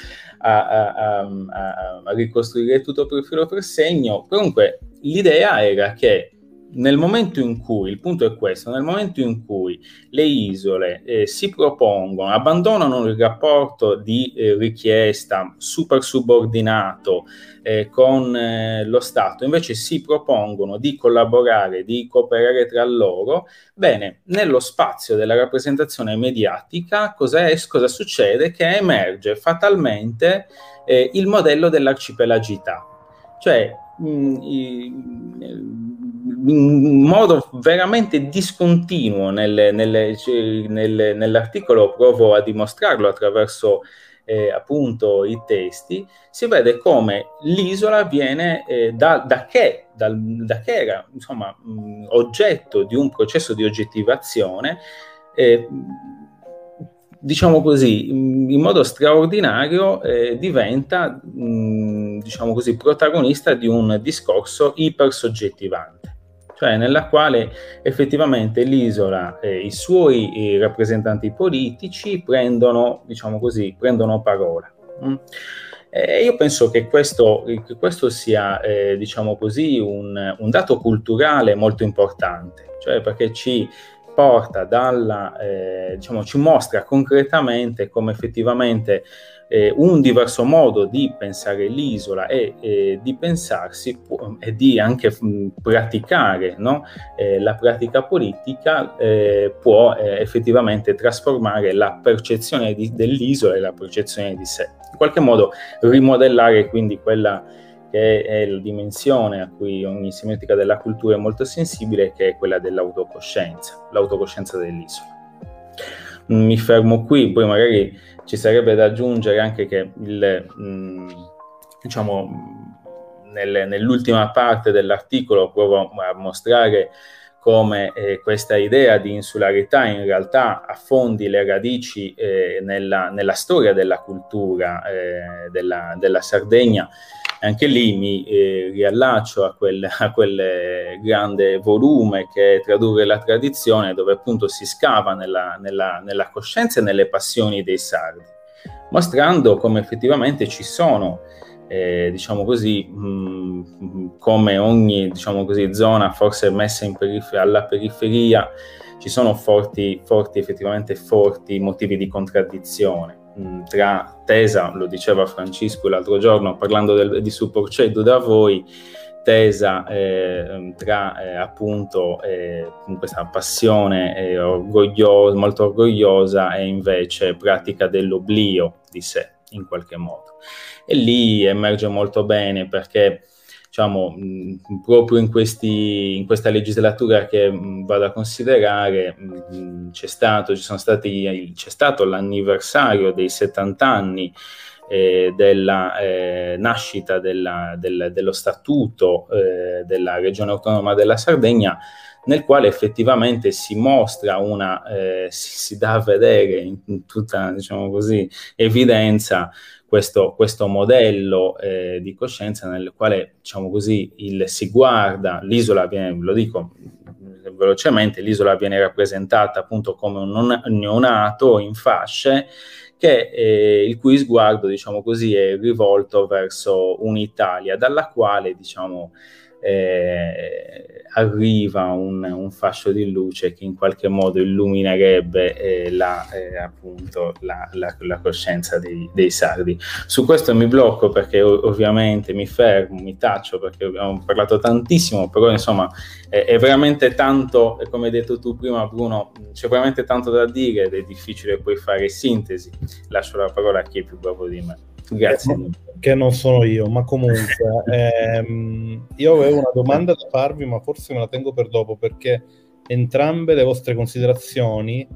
A, a, a, a ricostruire tutto per filo per segno. Comunque, l'idea era che nel momento in cui, il punto è questo, nel momento in cui le isole eh, si propongono, abbandonano il rapporto di eh, richiesta super subordinato eh, con eh, lo Stato, invece si propongono di collaborare, di cooperare tra loro, bene, nello spazio della rappresentazione mediatica cosa, è, cosa succede? Che emerge fatalmente eh, il modello dell'arcipelagità. Cioè, mh, i, in modo veramente discontinuo nelle, nelle, nelle, nell'articolo, provo a dimostrarlo attraverso eh, appunto i testi, si vede come l'isola viene eh, da, da, che, da, da, che, era insomma, mh, oggetto di un processo di oggettivazione, eh, diciamo così, in modo straordinario eh, diventa, mh, diciamo così, protagonista di un discorso ipersoggettivante cioè nella quale effettivamente l'isola e i suoi i rappresentanti politici prendono, diciamo così, prendono parola. Mm? E io penso che questo, che questo sia, eh, diciamo così, un, un, dato culturale molto importante, cioè perché ci porta dalla, eh, diciamo, ci mostra concretamente come effettivamente eh, un diverso modo di pensare l'isola e eh, di pensarsi e di anche mh, praticare no? eh, la pratica politica eh, può eh, effettivamente trasformare la percezione di, dell'isola e la percezione di sé. In qualche modo rimodellare quindi quella che è la dimensione a cui ogni semetica della cultura è molto sensibile, che è quella dell'autocoscienza, l'autocoscienza dell'isola. Mi fermo qui, poi magari ci sarebbe da aggiungere anche che il, mh, mm, diciamo, nel, nell'ultima parte dell'articolo provo a mostrare come eh, questa idea di insularità in realtà affondi le radici eh, nella, nella, storia della cultura eh, della, della, Sardegna. Anche lì mi eh, riallaccio a quel, a quel, grande volume che è Tradurre la tradizione, dove appunto si scava nella, nella, nella coscienza e nelle passioni dei sardi, mostrando come effettivamente ci sono eh, diciamo così, mh, come ogni diciamo così, zona forse messa perif- alla periferia, ci sono forti, forti, effettivamente forti motivi di contraddizione tra tesa, lo diceva Francesco l'altro giorno parlando del, di Supporcedo da voi, tesa eh, tra eh, appunto eh, questa passione eh, orgogliosa, molto orgogliosa e invece pratica dell'oblio di sé in qualche modo. E lì emerge molto bene perché diciamo, mh, proprio in, questi, in, questa legislatura che mh, vado a considerare mh, c'è, stato, stati, c'è stato l'anniversario dei 70 anni eh, della eh, nascita della, del, dello statuto eh, della regione autonoma della Sardegna nel quale effettivamente si mostra una, eh, si, si, dà a vedere in, tutta diciamo così, evidenza questo, questo modello eh, di coscienza nel quale, diciamo così, il, si guarda, l'isola viene, lo dico velocemente, l'isola viene rappresentata appunto come un neonato in fasce, che, eh, il cui sguardo, diciamo così, è rivolto verso un'Italia dalla quale, diciamo, eh, arriva un, un, fascio di luce che in qualche modo illuminerebbe eh, la, eh, appunto, la, la, la coscienza dei, dei, sardi. Su questo mi blocco perché ovviamente mi fermo, mi taccio perché abbiamo parlato tantissimo, però insomma è, veramente tanto, come hai detto tu prima Bruno, c'è veramente tanto da dire ed è difficile poi fare sintesi. Lascio la parola a chi è più bravo di me. Grazie. Che non sono io, ma comunque [LAUGHS] ehm, io avevo una domanda da farvi, ma forse me la tengo per dopo perché entrambe le vostre considerazioni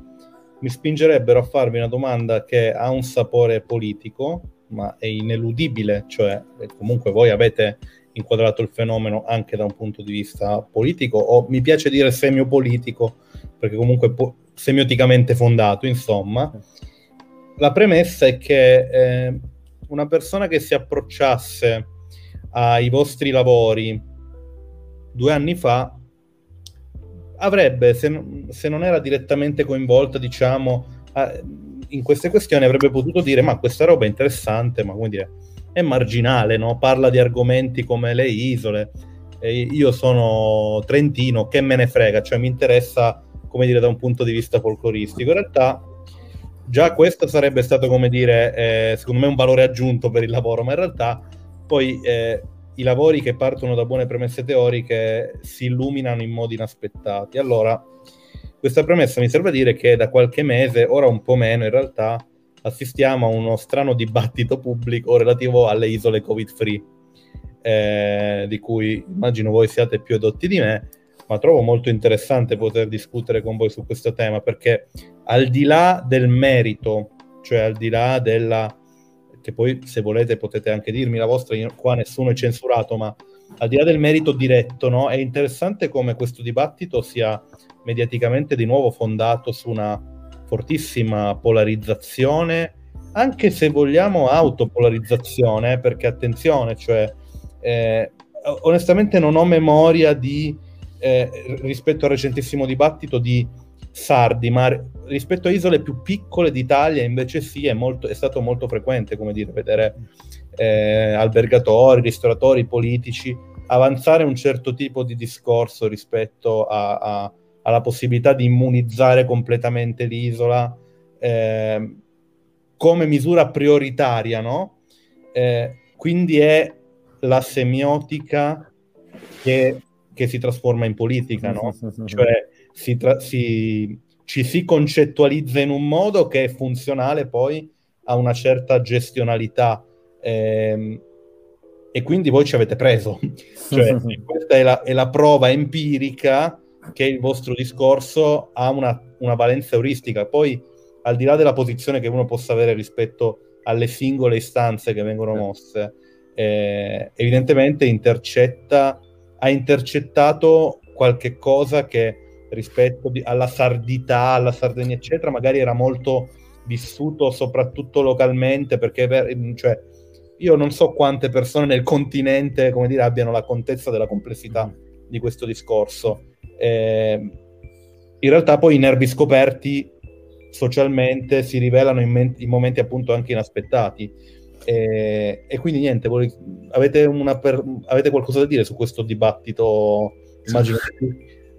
mi spingerebbero a farvi una domanda che ha un sapore politico, ma è ineludibile, cioè comunque voi avete inquadrato il fenomeno anche da un punto di vista politico, o mi piace dire semiopolitico, perché comunque po- semioticamente fondato, insomma. La premessa è che eh, una persona che si approcciasse ai vostri lavori due anni fa avrebbe, se, se non era direttamente coinvolta, diciamo, in queste questioni, avrebbe potuto dire: Ma questa roba è interessante, ma come dire, è marginale, no? Parla di argomenti come le isole. io sono trentino, che me ne frega, cioè mi interessa, come dire, da un punto di vista folcloristico. In realtà già questo sarebbe stato, come dire, eh, secondo me un valore aggiunto per il lavoro, ma in realtà poi eh, i lavori che partono da buone premesse teoriche si illuminano in modi inaspettati. Allora, questa premessa mi serve a dire che da qualche mese, ora un po' meno in realtà, assistiamo a uno strano dibattito pubblico relativo alle isole covid-free, eh, di cui immagino voi siate più edotti di me, ma trovo molto interessante poter discutere con voi su questo tema perché al di là del merito, cioè al di là della che poi se volete potete anche dirmi la vostra, qua nessuno è censurato, ma al di là del merito diretto, no, è interessante come questo dibattito sia mediaticamente di nuovo fondato su una fortissima polarizzazione, anche se vogliamo autopolarizzazione, perché attenzione, cioè eh, onestamente non ho memoria di eh, rispetto al recentissimo dibattito di sardi, ma rispetto a isole più piccole d'Italia invece sì, è, molto, è stato molto frequente, come dire, vedere eh, albergatori, ristoratori, politici avanzare un certo tipo di discorso rispetto a, a, alla possibilità di immunizzare completamente l'isola eh, come misura prioritaria, no? Eh, quindi è la semiotica che che si trasforma in politica, no? cioè si tra- si, ci si concettualizza in un modo che è funzionale poi a una certa gestionalità. Ehm, e quindi voi ci avete preso. [LAUGHS] cioè, questa è la, è la, prova empirica che il vostro discorso ha una, una, valenza euristica. Poi, al di là della posizione che uno possa avere rispetto alle singole istanze che vengono mosse, eh, evidentemente intercetta ha intercettato qualche cosa che rispetto alla sardità, alla Sardegna, eccetera, magari era molto vissuto soprattutto localmente, perché cioè, io non so quante persone nel continente, come dire, abbiano la contezza della complessità di questo discorso. Eh, in realtà poi i nervi scoperti socialmente si rivelano in, men- in momenti appunto anche inaspettati e, e quindi niente, voi, avete, per, avete, qualcosa da dire su questo dibattito? Immagino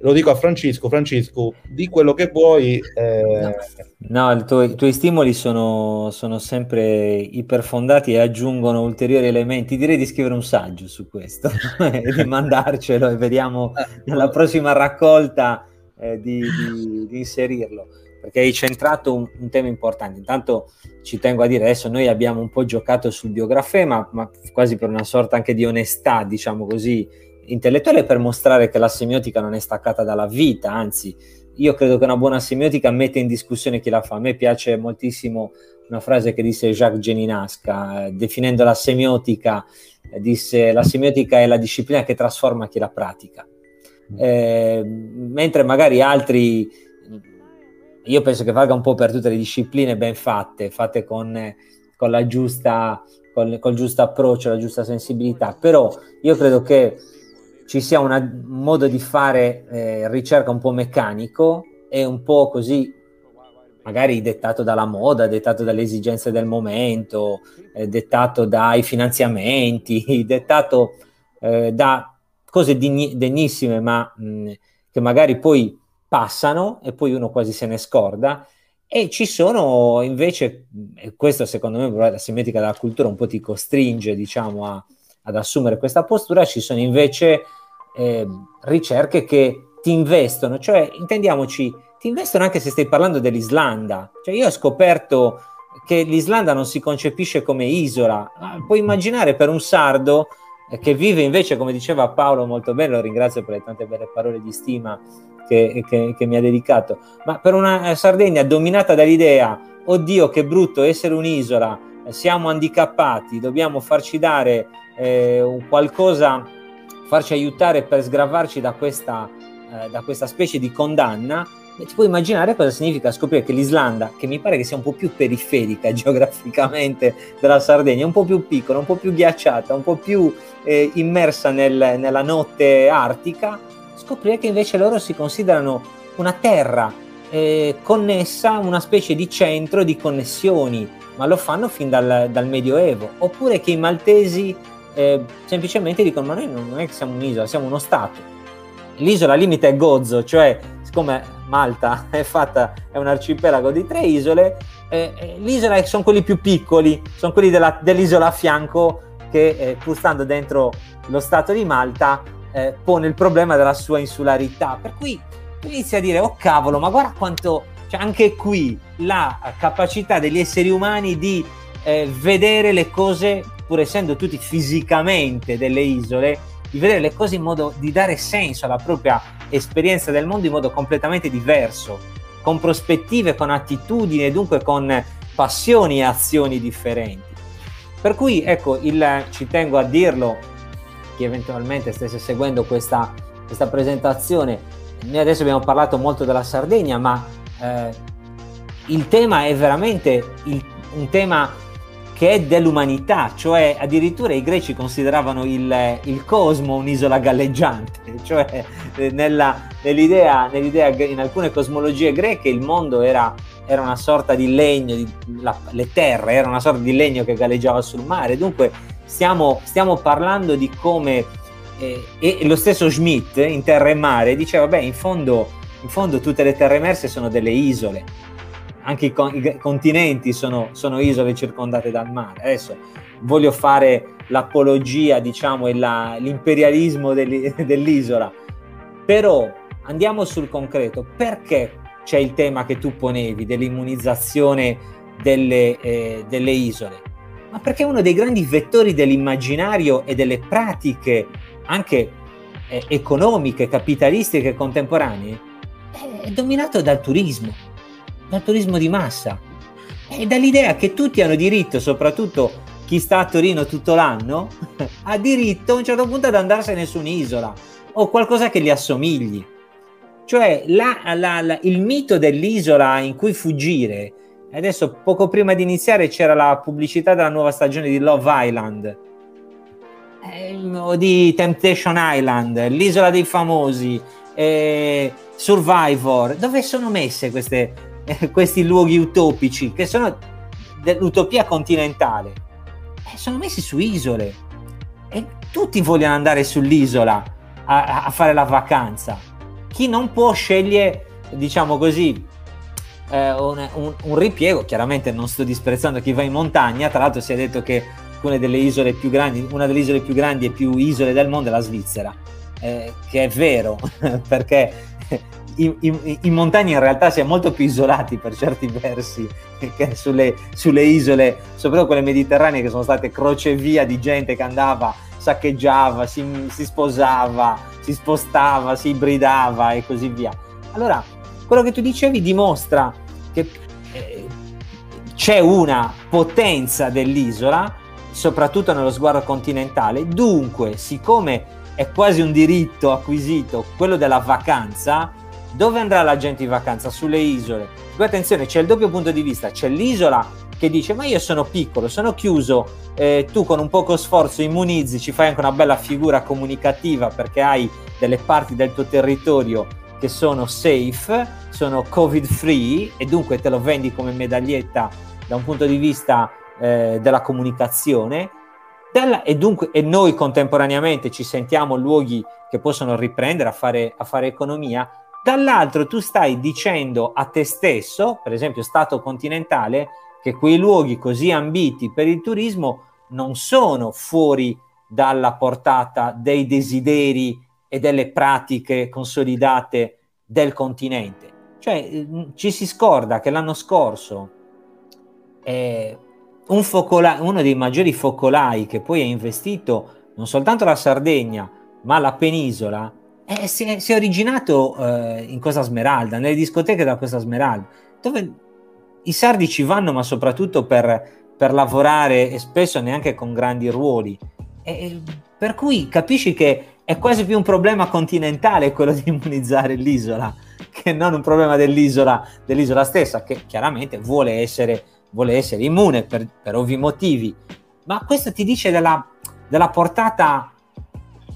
lo dico a Francesco, Francesco, di quello che vuoi. Eh... No, no tuo, i tuoi stimoli sono, sono, sempre iperfondati e aggiungono ulteriori elementi. Direi di scrivere un saggio su questo [LAUGHS] e di mandarcelo e vediamo nella prossima raccolta eh, di, di, di inserirlo perché hai centrato un, un, tema importante. Intanto ci tengo a dire, adesso noi abbiamo un po' giocato sul biografema, ma quasi per una sorta anche di onestà, diciamo così, intellettuale, per mostrare che la semiotica non è staccata dalla vita, anzi, io credo che una buona semiotica mette in discussione chi la fa. A me piace moltissimo una frase che disse Jacques Geninasca, eh, definendo la semiotica, eh, disse la semiotica è la disciplina che trasforma chi la pratica. Mm. Eh, mentre magari altri io penso che valga un po' per tutte le discipline ben fatte, fatte con, con la giusta, con, col giusto approccio, la giusta sensibilità, però io credo che ci sia una, un modo di fare eh, ricerca un po' meccanico e un po' così magari dettato dalla moda, dettato dalle esigenze del momento, eh, dettato dai finanziamenti, [LAUGHS] dettato eh, da cose degnissime, ma mh, che magari poi passano e poi uno quasi se ne scorda. E ci sono invece, e questo secondo me la simmetrica della cultura un po' ti costringe, diciamo, a, ad assumere questa postura, ci sono invece eh, ricerche che ti investono, cioè intendiamoci, ti investono anche se stai parlando dell'Islanda. Cioè io ho scoperto che l'Islanda non si concepisce come isola, puoi immaginare per un sardo eh, che vive invece, come diceva Paolo molto bene, lo ringrazio per le tante belle parole di stima che, che, che mi ha dedicato, ma per una eh, Sardegna dominata dall'idea, oddio che brutto essere un'isola, eh, siamo handicappati, dobbiamo farci dare eh, qualcosa, farci aiutare per sgravarci da questa, eh, da questa specie di condanna, ti puoi immaginare cosa significa scoprire che l'Islanda, che mi pare che sia un po' più periferica [LAUGHS] geograficamente della Sardegna, un po' più piccola, un po' più ghiacciata, un po' più eh, immersa nel, nella notte artica, scoprire che invece loro si considerano una terra eh, connessa, una specie di centro di connessioni, ma lo fanno fin dal, dal Medioevo. Oppure che i maltesi eh, semplicemente dicono: Ma noi non è che siamo un'isola, siamo uno Stato. L'isola limite è Gozzo, cioè siccome Malta è fatta, è un arcipelago di tre isole, eh, eh, l'isola sono quelli più piccoli, sono quelli della, dell'isola a fianco che eh, pur stando dentro lo Stato di Malta eh, pone il problema della sua insularità. Per cui inizia a dire, oh cavolo, ma guarda quanto, cioè anche qui la capacità degli esseri umani di eh, vedere le cose, pur essendo tutti fisicamente delle isole, di vedere le cose in modo di dare senso alla propria esperienza del mondo in modo completamente diverso, con prospettive, con attitudini e dunque con passioni e azioni differenti. Per cui, ecco, il, ci tengo a dirlo, chi eventualmente stesse seguendo questa, questa presentazione, noi adesso abbiamo parlato molto della Sardegna, ma eh, il tema è veramente il, un tema che è dell'umanità, cioè addirittura i greci consideravano il, il cosmo un'isola galleggiante, [LAUGHS] cioè eh, nella, nell'idea, nell'idea, in alcune cosmologie greche il mondo era, era una sorta di legno, di, la, le terre era una sorta di legno che galleggiava sul mare, dunque stiamo, stiamo parlando di come, eh, e lo stesso Schmidt in Terra e Mare diceva, beh in fondo, in fondo tutte le terre emerse sono delle isole, anche i, con- i continenti sono, sono, isole circondate dal mare. Adesso voglio fare l'apologia, diciamo, e la, l'imperialismo [LAUGHS] dell'isola, però andiamo sul concreto. Perché c'è il tema che tu ponevi dell'immunizzazione delle, eh, delle isole? Ma perché uno dei grandi vettori dell'immaginario e delle pratiche anche eh, economiche, capitalistiche contemporanee è dominato dal turismo dal turismo di massa e dall'idea che tutti hanno diritto, soprattutto chi sta a Torino tutto l'anno, [LAUGHS] ha diritto a un certo punto ad andarsene su un'isola o qualcosa che gli assomigli. Cioè la, la, la, il mito dell'isola in cui fuggire, adesso poco prima di iniziare c'era la pubblicità della nuova stagione di Love Island. Eh, o di Temptation Island, l'isola dei famosi, eh, Survivor, dove sono messe queste, [LAUGHS] questi luoghi utopici che sono dell'utopia continentale? Eh, sono messi su isole. E tutti vogliono andare sull'isola a, a fare la vacanza. Chi non può sceglie diciamo così eh, un, un, un, ripiego chiaramente non sto disprezzando chi va in montagna tra l'altro si è detto che una delle isole più grandi una delle isole più grandi e più isole del mondo è la Svizzera eh, che è vero [LAUGHS] perché in, in, in, montagna in realtà si è molto più isolati per certi versi che sulle, sulle, isole, soprattutto quelle mediterranee che sono state crocevia di gente che andava, saccheggiava, si, si sposava, si spostava, si ibridava e così via. Allora, quello che tu dicevi dimostra che eh, c'è una potenza dell'isola, soprattutto nello sguardo continentale, dunque, siccome è quasi un diritto acquisito quello della vacanza, dove andrà la gente in vacanza? Sulle isole. Poi attenzione, c'è il doppio punto di vista, c'è l'isola che dice ma io sono piccolo, sono chiuso, eh, tu con un poco sforzo immunizzi, ci fai anche una bella figura comunicativa perché hai delle parti del tuo territorio che sono safe, sono covid free e dunque te lo vendi come medaglietta da un punto di vista eh, della comunicazione. Dalla, e, dunque, e noi contemporaneamente ci sentiamo luoghi che possono riprendere a fare, a fare economia, dall'altro tu stai dicendo a te stesso, per esempio Stato continentale, che quei luoghi così ambiti per il turismo non sono fuori dalla portata dei desideri e delle pratiche consolidate del continente. Cioè mm, ci si scorda che l'anno scorso eh, un focola- uno dei maggiori focolai che poi ha investito non soltanto la Sardegna, ma la penisola, eh, si, è, si, è, originato eh, in Costa Smeralda, nelle discoteche della Costa Smeralda, dove i sardi ci vanno, ma soprattutto per, per lavorare e spesso neanche con grandi ruoli. E, per cui capisci che è quasi più un problema continentale quello di immunizzare l'isola che non un problema dell'isola, dell'isola stessa, che chiaramente vuole essere, vuole essere immune per, per, ovvi motivi. Ma questo ti dice della, della portata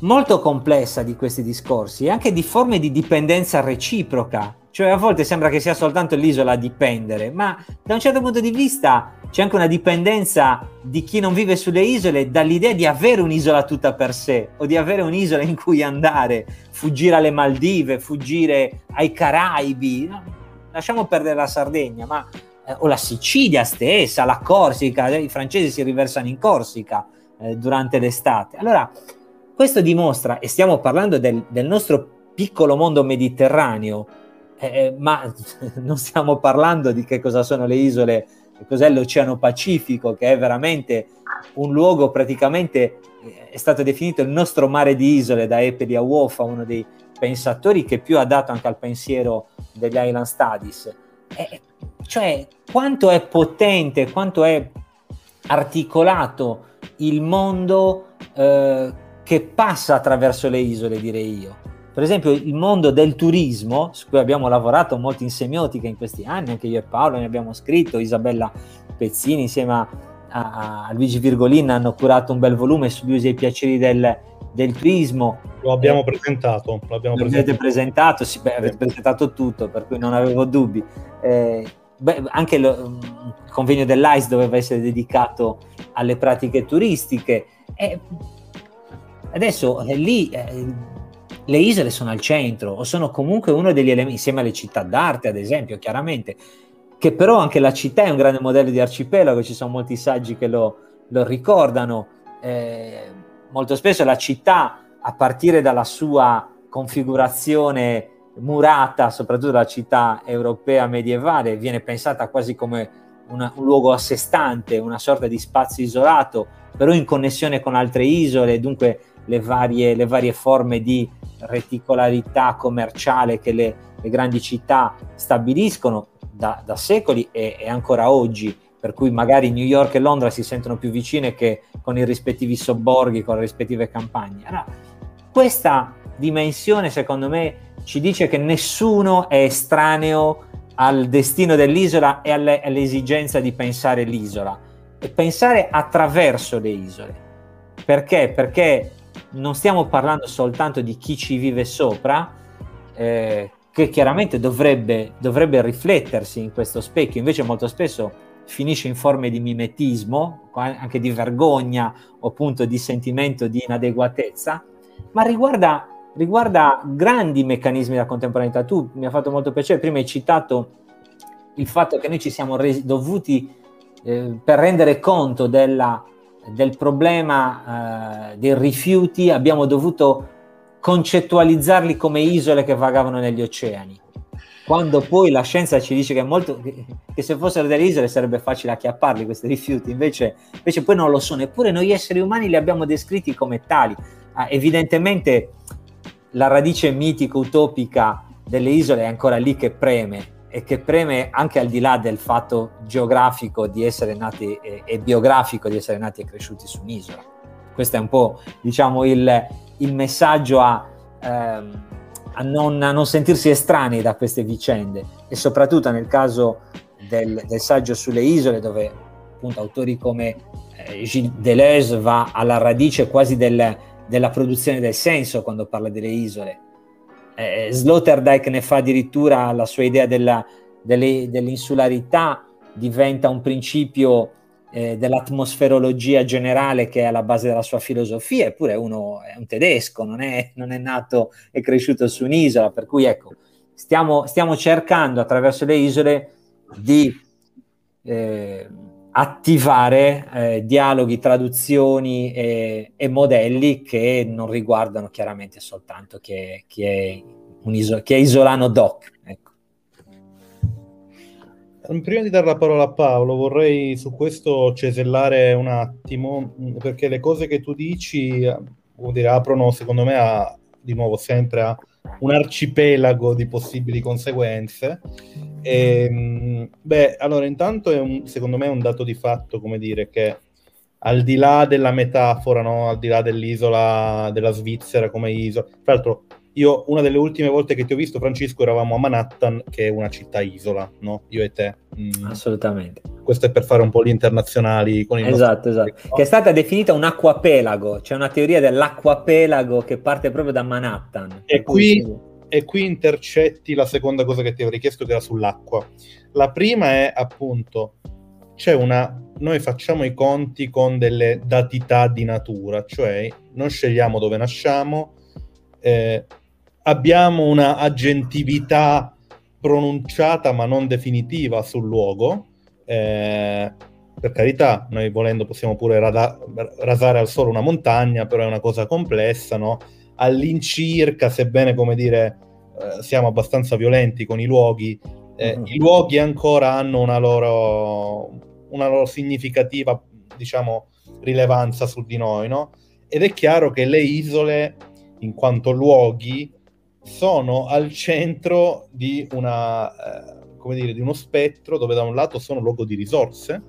molto complessa di questi discorsi e anche di forme di dipendenza reciproca. Cioè a volte sembra che sia soltanto l'isola a dipendere, ma da un certo punto di vista c'è anche una dipendenza di chi non vive sulle isole dall'idea di avere un'isola tutta per sé o di avere un'isola in cui andare, fuggire alle Maldive, fuggire ai Caraibi. No? Lasciamo perdere la Sardegna, ma eh, o la Sicilia stessa, la Corsica, i francesi si riversano in Corsica eh, durante l'estate. Allora, questo dimostra, e stiamo parlando del, del nostro piccolo mondo mediterraneo, eh, eh ma [LAUGHS] non stiamo parlando di che cosa sono le isole, cos'è l'Oceano Pacifico, che è veramente un luogo praticamente, eh, è stato definito il nostro mare di isole da Epeli Uofa, uno dei pensatori che più ha dato anche al pensiero degli Island Studies. Eh, cioè, quanto è potente, quanto è articolato il mondo eh, che passa attraverso le isole, direi io. Per esempio, il mondo del turismo, su cui abbiamo lavorato molto in semiotica in questi anni, anche io e Paolo ne abbiamo scritto, Isabella Pezzini insieme a, a, Luigi Virgolin hanno curato un bel volume sugli usi e i piaceri del, del turismo. Lo abbiamo eh, presentato. Lo abbiamo presentato. presentato sì, beh, avete presentato tutto, per cui non avevo dubbi. Eh, beh, anche lo, il convegno dell'ICE doveva essere dedicato alle pratiche turistiche. Eh, Adesso eh, lì eh, le isole sono al centro o sono comunque uno degli elementi, insieme alle città d'arte ad esempio, chiaramente, che però anche la città è un grande modello di arcipelago, ci sono molti saggi che lo, lo ricordano. Eh, molto spesso la città, a partire dalla sua configurazione murata, soprattutto la città europea medievale, viene pensata quasi come una, un luogo a sé stante, una sorta di spazio isolato, però in connessione con altre isole, dunque le varie, le varie forme di reticolarità commerciale che le, le grandi città stabiliscono da, da secoli e, e, ancora oggi, per cui magari New York e Londra si sentono più vicine che con i rispettivi sobborghi, con le rispettive campagne. Allora, questa dimensione, secondo me, ci dice che nessuno è estraneo al destino dell'isola e alle, all'esigenza di pensare l'isola e pensare attraverso le isole. Perché? Perché non stiamo parlando soltanto di chi ci vive sopra, eh, che chiaramente dovrebbe, dovrebbe riflettersi in questo specchio, invece molto spesso finisce in forme di mimetismo, anche di vergogna o appunto di sentimento di inadeguatezza, ma riguarda, riguarda grandi meccanismi della contemporaneità. Tu mi ha fatto molto piacere, prima hai citato il fatto che noi ci siamo resi, dovuti, eh, per rendere conto della del problema eh, dei rifiuti abbiamo dovuto concettualizzarli come isole che vagavano negli oceani. Quando poi la scienza ci dice che, molto, che se fossero delle isole sarebbe facile acchiapparli questi rifiuti, invece, invece poi non lo sono. Eppure noi esseri umani li abbiamo descritti come tali. Ah, evidentemente la radice mitico-utopica delle isole è ancora lì che preme, e che preme anche al di là del fatto geografico di essere nati e, e biografico di essere nati e cresciuti su un'isola. Questo è un po' diciamo il, il messaggio a, ehm, a, non, a, non, sentirsi estranei da queste vicende e soprattutto nel caso del, del saggio sulle isole dove appunto autori come eh, Gilles Deleuze va alla radice quasi del, della produzione del senso quando parla delle isole eh, Sloterdijk ne fa addirittura la sua idea della, delle, dell'insularità, diventa un principio eh, dell'atmosferologia generale che è alla base della sua filosofia, eppure uno è un tedesco, non è, non è nato e cresciuto su un'isola, per cui ecco, stiamo, stiamo cercando attraverso le isole di eh, attivare eh, dialoghi, traduzioni e, e, modelli che non riguardano chiaramente soltanto chi è, chi è, iso- chi è isolano doc. Ecco. Prima di dare la parola a Paolo, vorrei su questo cesellare un attimo, perché le cose che tu dici vuol dire, aprono secondo me a, di nuovo sempre a un arcipelago di possibili conseguenze. E, ehm, beh, allora, intanto è un, secondo me è un dato di fatto, come dire, che al di là della metafora, no? al di là dell'isola della Svizzera come isola, tra l'altro io una delle ultime volte che ti ho visto, Francesco, eravamo a Manhattan, che è una città isola, no? Io e te. Mm. Assolutamente. Questo è per fare un po' gli internazionali con il Esatto, esatto. No? Che è stata definita un acquapelago. C'è una teoria dell'acquapelago che parte proprio da Manhattan. E qui, e qui intercetti la seconda cosa che ti avevo richiesto, che era sull'acqua. La prima è appunto c'è una noi facciamo i conti con delle datità di natura, cioè non scegliamo dove nasciamo, eh, abbiamo una aggentività pronunciata ma non definitiva sul luogo. Eh, per carità, noi volendo possiamo pure rada- rasare al solo una montagna, però è una cosa complessa, no? All'incirca, sebbene, come dire, eh, siamo abbastanza violenti con i luoghi, eh, mm-hmm. i luoghi ancora hanno una loro, una loro significativa, diciamo, rilevanza su di noi, no? Ed è chiaro che le isole, in quanto luoghi, sono al centro di, una, eh, come dire, di uno spettro dove da un lato sono luogo di risorse,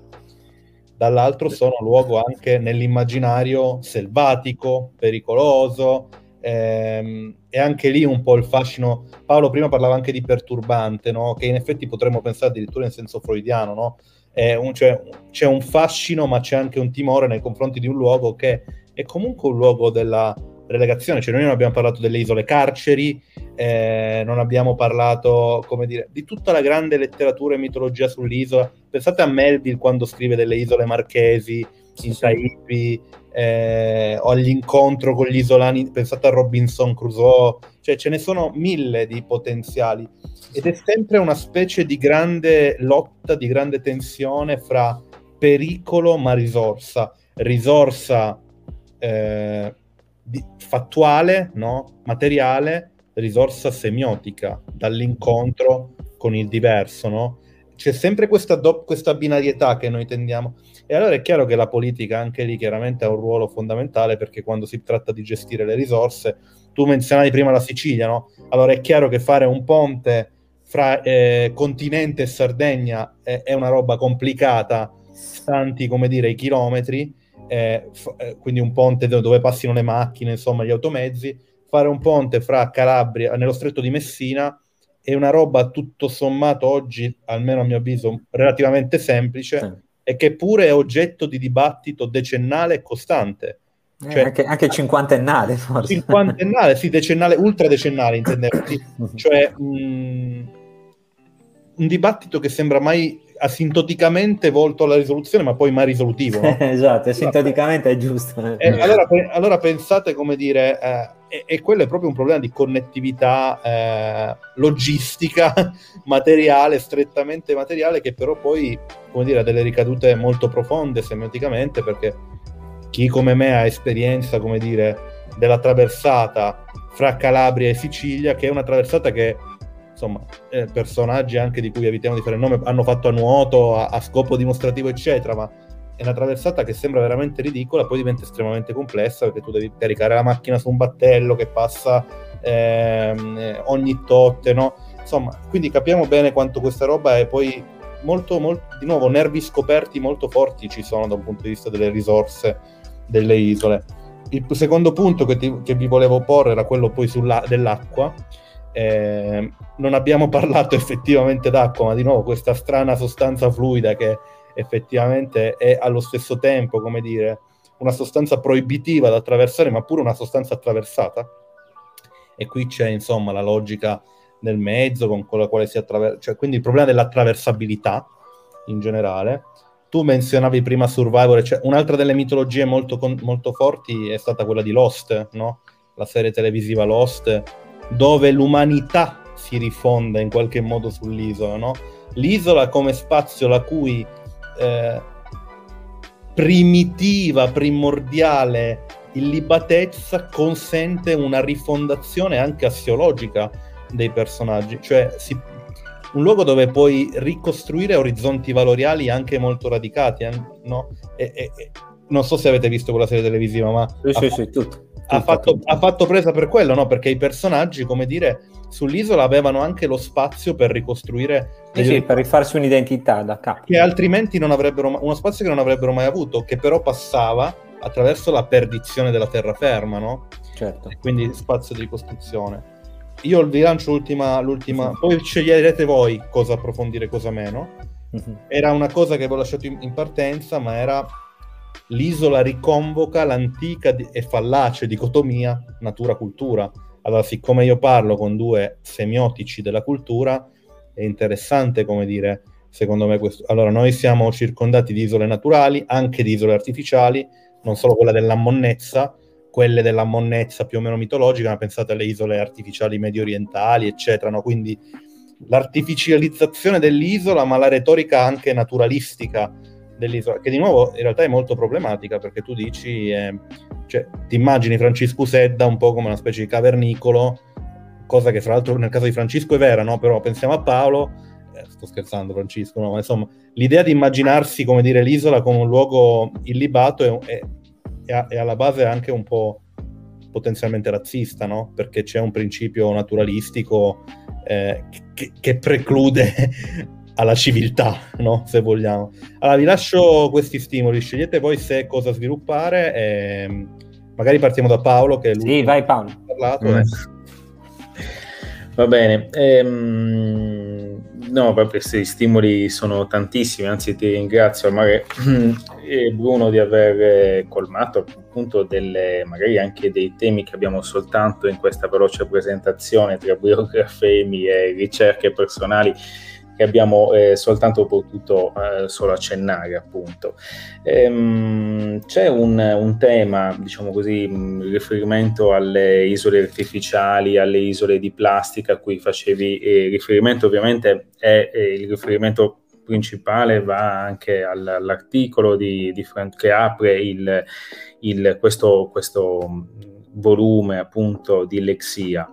dall'altro sono luogo anche nell'immaginario selvatico, pericoloso, ehm, e anche lì un po' il fascino. Paolo prima parlava anche di perturbante, no? che in effetti potremmo pensare addirittura in senso freudiano, no? un, cioè, c'è un fascino, ma c'è anche un timore nei confronti di un luogo che è comunque un luogo della relegazione, cioè noi non abbiamo parlato delle isole carceri, eh, non abbiamo parlato, come dire, di tutta la grande letteratura e mitologia sull'isola. Pensate a Melville quando scrive delle isole marchesi, in Tahiti, eh, o all'incontro con gli isolani, pensate a Robinson Crusoe, cioè ce ne sono mille di potenziali. Ed è sempre una specie di grande lotta, di grande tensione fra pericolo ma risorsa, risorsa eh, di, fattuale, no? materiale, risorsa semiotica, dall'incontro con il diverso, no? C'è sempre questa, do- questa binarietà che noi tendiamo. E allora è chiaro che la politica anche lì chiaramente ha un ruolo fondamentale perché quando si tratta di gestire le risorse, tu menzionavi prima la Sicilia, no? Allora è chiaro che fare un ponte fra eh, continente e Sardegna è, è, una roba complicata, stanti come dire i chilometri, eh, f- eh, quindi un ponte dove passino le macchine, insomma, gli automezzi, fare un ponte fra Calabria, nello stretto di Messina, è una roba tutto sommato oggi, almeno a mio avviso, relativamente semplice sì. e che pure è oggetto di dibattito decennale e costante. Eh, cioè, anche, anche, cinquantennale forse. Cinquantennale, sì, decennale, ultradecennale intendersi. [LAUGHS] cioè, mh, un dibattito che sembra mai asintoticamente volto alla risoluzione, ma poi mai risolutivo. No? [LAUGHS] esatto, asintoticamente è giusto. Eh, allora, allora, pensate come dire, eh, e, e, quello è proprio un problema di connettività eh, logistica, [LAUGHS] materiale, strettamente materiale, che però poi, come dire, ha delle ricadute molto profonde semioticamente, perché chi come me ha esperienza, come dire, della traversata fra Calabria e Sicilia, che è una traversata che insomma, eh, personaggi anche di cui evitiamo di fare il nome, hanno fatto a nuoto, a, a, scopo dimostrativo, eccetera, ma è una traversata che sembra veramente ridicola, poi diventa estremamente complessa perché tu devi caricare la macchina su un battello che passa ehm, ogni totte, no? Insomma, quindi capiamo bene quanto questa roba è poi molto, molto, di nuovo, nervi scoperti molto forti ci sono da un punto di vista delle risorse delle isole. Il secondo punto che, ti, che vi volevo porre era quello poi sulla, dell'acqua eh, non abbiamo parlato [LAUGHS] effettivamente d'acqua, ma di nuovo questa strana sostanza fluida che effettivamente è allo stesso tempo, come dire, una sostanza proibitiva da attraversare, ma pure una sostanza attraversata. E qui c'è insomma la logica nel mezzo con la quale si attraversa, cioè, quindi il problema dell'attraversabilità in generale. tu menzionavi prima Survivor, cioè un'altra delle mitologie molto, molto forti è stata quella di Lost, no? la serie televisiva Lost, dove l'umanità si rifonda in qualche modo sull'isola. No? L'isola come spazio la cui eh, primitiva, primordiale illibatezza consente una rifondazione anche assiologica dei personaggi, cioè si un luogo dove puoi ricostruire orizzonti valoriali anche molto radicati, eh, no? e, e, e, non so se avete visto quella serie televisiva, ma sì, sì, sì, tutto, ha, fatto, ha, fatto, presa per quello, no? Perché i personaggi, come dire, sull'isola avevano anche lo spazio per ricostruire... Sì, sì, per rifarsi un'identità da capo. Che altrimenti non avrebbero, uno spazio che non avrebbero mai avuto, che però passava attraverso la perdizione della terraferma, no? Certo. E quindi spazio di ricostruzione io vi lancio l'ultima, l'ultima, poi sceglierete voi cosa approfondire e cosa meno. Uh-huh. Era una cosa che avevo lasciato in, in, partenza, ma era l'isola riconvoca l'antica e fallace dicotomia natura-cultura. Allora, siccome io parlo con due semiotici della cultura, è interessante, come dire, secondo me questo. Allora, noi siamo circondati di isole naturali, anche di isole artificiali, non solo quella della monnezza, quelle della monnezza più o meno mitologica, ma pensate alle isole artificiali medio orientali, eccetera. No? Quindi l'artificializzazione dell'isola, ma la retorica anche naturalistica dell'isola, che di nuovo in realtà è molto problematica perché tu dici, eh, cioè, ti immagini Francisco Sedda un po' come una specie di cavernicolo, cosa che fra l'altro nel caso di Francisco è vera, no? però pensiamo a Paolo, eh, sto scherzando Francisco, no? ma insomma l'idea di immaginarsi come dire l'isola come un luogo illibato è, è è, alla base anche un po' potenzialmente razzista, no? Perché c'è un principio naturalistico eh, che, che, preclude alla civiltà, no? Se vogliamo. Allora, vi lascio questi stimoli, scegliete voi se cosa sviluppare e magari partiamo da Paolo che è l'ultimo sì, vai Paolo. parlato. Mm. Va bene. Ehm No, proprio questi stimoli sono tantissimi, anzi ti ringrazio magari, eh, Bruno di aver eh, colmato appunto delle, magari anche dei temi che abbiamo soltanto in questa veloce presentazione tra biografemi e ricerche personali che abbiamo eh, soltanto potuto eh, solo accennare, appunto. Ehm, c'è un, un, tema, diciamo così, in riferimento alle isole artificiali, alle isole di plastica a cui facevi eh, riferimento, ovviamente è, è, il riferimento principale va anche all'articolo di, di Frank, che apre il, il, questo, questo volume appunto di Lexia.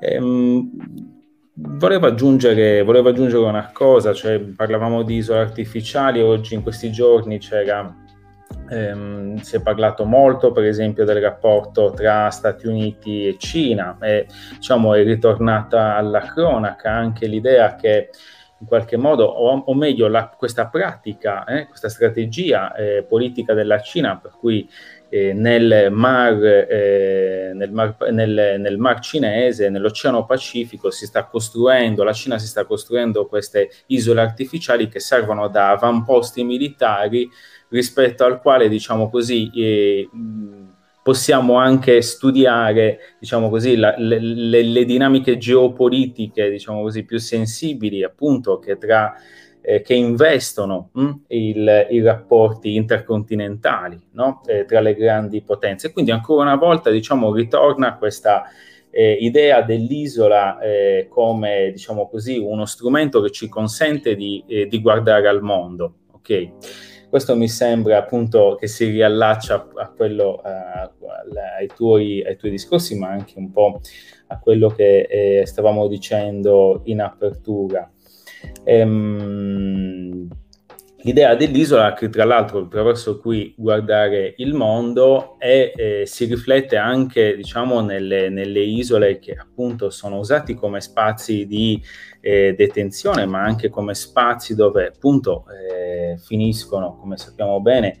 Ehm, Volevo aggiungere, volevo aggiungere, una cosa, cioè parlavamo di isole artificiali, oggi in questi giorni ehm, si è parlato molto per esempio del rapporto tra Stati Uniti e Cina e diciamo è ritornata alla cronaca anche l'idea che in qualche modo, o, o meglio la, questa pratica, eh, questa strategia eh, politica della Cina per cui eh, nel, mar, eh, nel, mar, nel, nel, mar, cinese, nell'Oceano Pacifico, si sta costruendo, la Cina si sta costruendo queste isole artificiali che servono da avamposti militari rispetto al quale, diciamo così, eh, possiamo anche studiare, diciamo così, la, le, le, le, dinamiche geopolitiche, diciamo così, più sensibili, appunto, che tra eh, che investono mh, hm, il, i rapporti intercontinentali no? eh, tra le grandi potenze. Quindi ancora una volta diciamo, ritorna questa eh, idea dell'isola eh, come diciamo così, uno strumento che ci consente di, eh, di guardare al mondo. Okay? Questo mi sembra appunto che si riallaccia a quello, a, ai, tuoi, ai, tuoi, discorsi, ma anche un po' a quello che eh, stavamo dicendo in apertura. Ehm, l'idea dell'isola, che tra l'altro attraverso cui guardare il mondo, è, eh, si riflette anche diciamo, nelle, nelle, isole che appunto sono usati come spazi di eh, detenzione, ma anche come spazi dove appunto eh, finiscono, come sappiamo bene,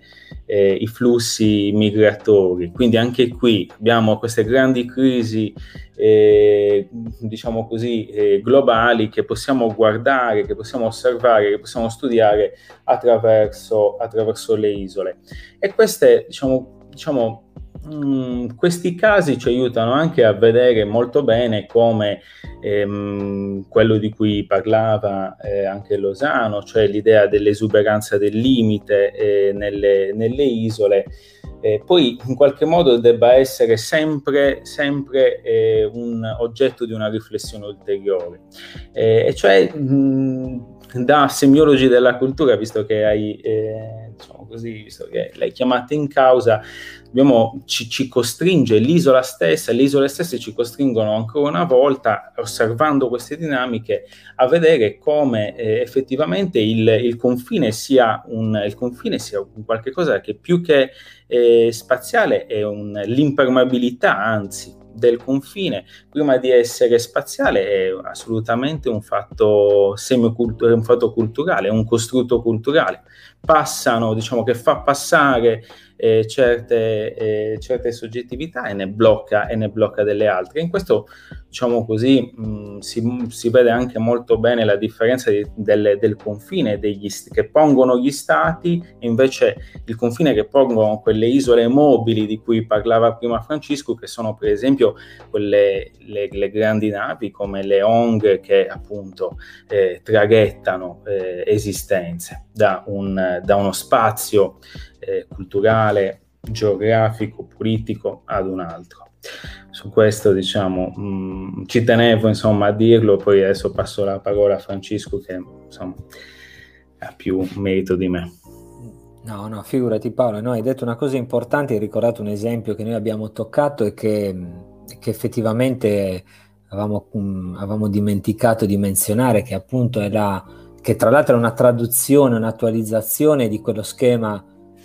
eh, i flussi migratori. Quindi anche qui abbiamo queste grandi crisi, eh, diciamo così, eh, globali che possiamo guardare, che possiamo osservare, che possiamo studiare attraverso, attraverso le isole. E queste, diciamo, diciamo Mm, questi casi ci aiutano anche a vedere molto bene come ehm, quello di cui parlava eh, anche Losano, cioè l'idea dell'esuberanza del limite eh, nelle, nelle, isole, eh, poi in qualche modo debba essere sempre, sempre eh, un oggetto di una riflessione ulteriore. Eh, e cioè mh, mm, da semiologi della cultura, visto che hai, eh, diciamo così, visto che l'hai chiamata in causa, abbiamo, ci, ci, costringe l'isola stessa, le isole stesse ci costringono ancora una volta, osservando queste dinamiche, a vedere come eh, effettivamente il, il, confine sia un, il confine sia un qualche che più che eh, spaziale è un, l'impermeabilità, anzi, del confine, prima di essere spaziale, è assolutamente un fatto, un fatto culturale, un costrutto culturale. Passano, diciamo che fa passare eh, certe, eh, certe, soggettività e ne, blocca, e ne blocca delle altre. In questo, diciamo così, mh, si, si, vede anche molto bene la differenza di, del, del, confine degli, che pongono gli stati e invece il confine che pongono quelle isole mobili di cui parlava prima Francesco, che sono per esempio quelle le, le grandi navi come le ONG che appunto eh, traghettano eh, esistenze da, un, da uno spazio eh, culturale, geografico, politico ad un altro. Su questo, diciamo, mh, mm, ci tenevo insomma a dirlo, poi adesso passo la parola a Francesco che insomma ha più merito di me. No, no, figurati Paolo, no, hai detto una cosa importante, hai ricordato un esempio che noi abbiamo toccato e che, che effettivamente avevamo, um, avevamo, dimenticato di menzionare, che appunto è la, che tra l'altro è una traduzione, un'attualizzazione di quello schema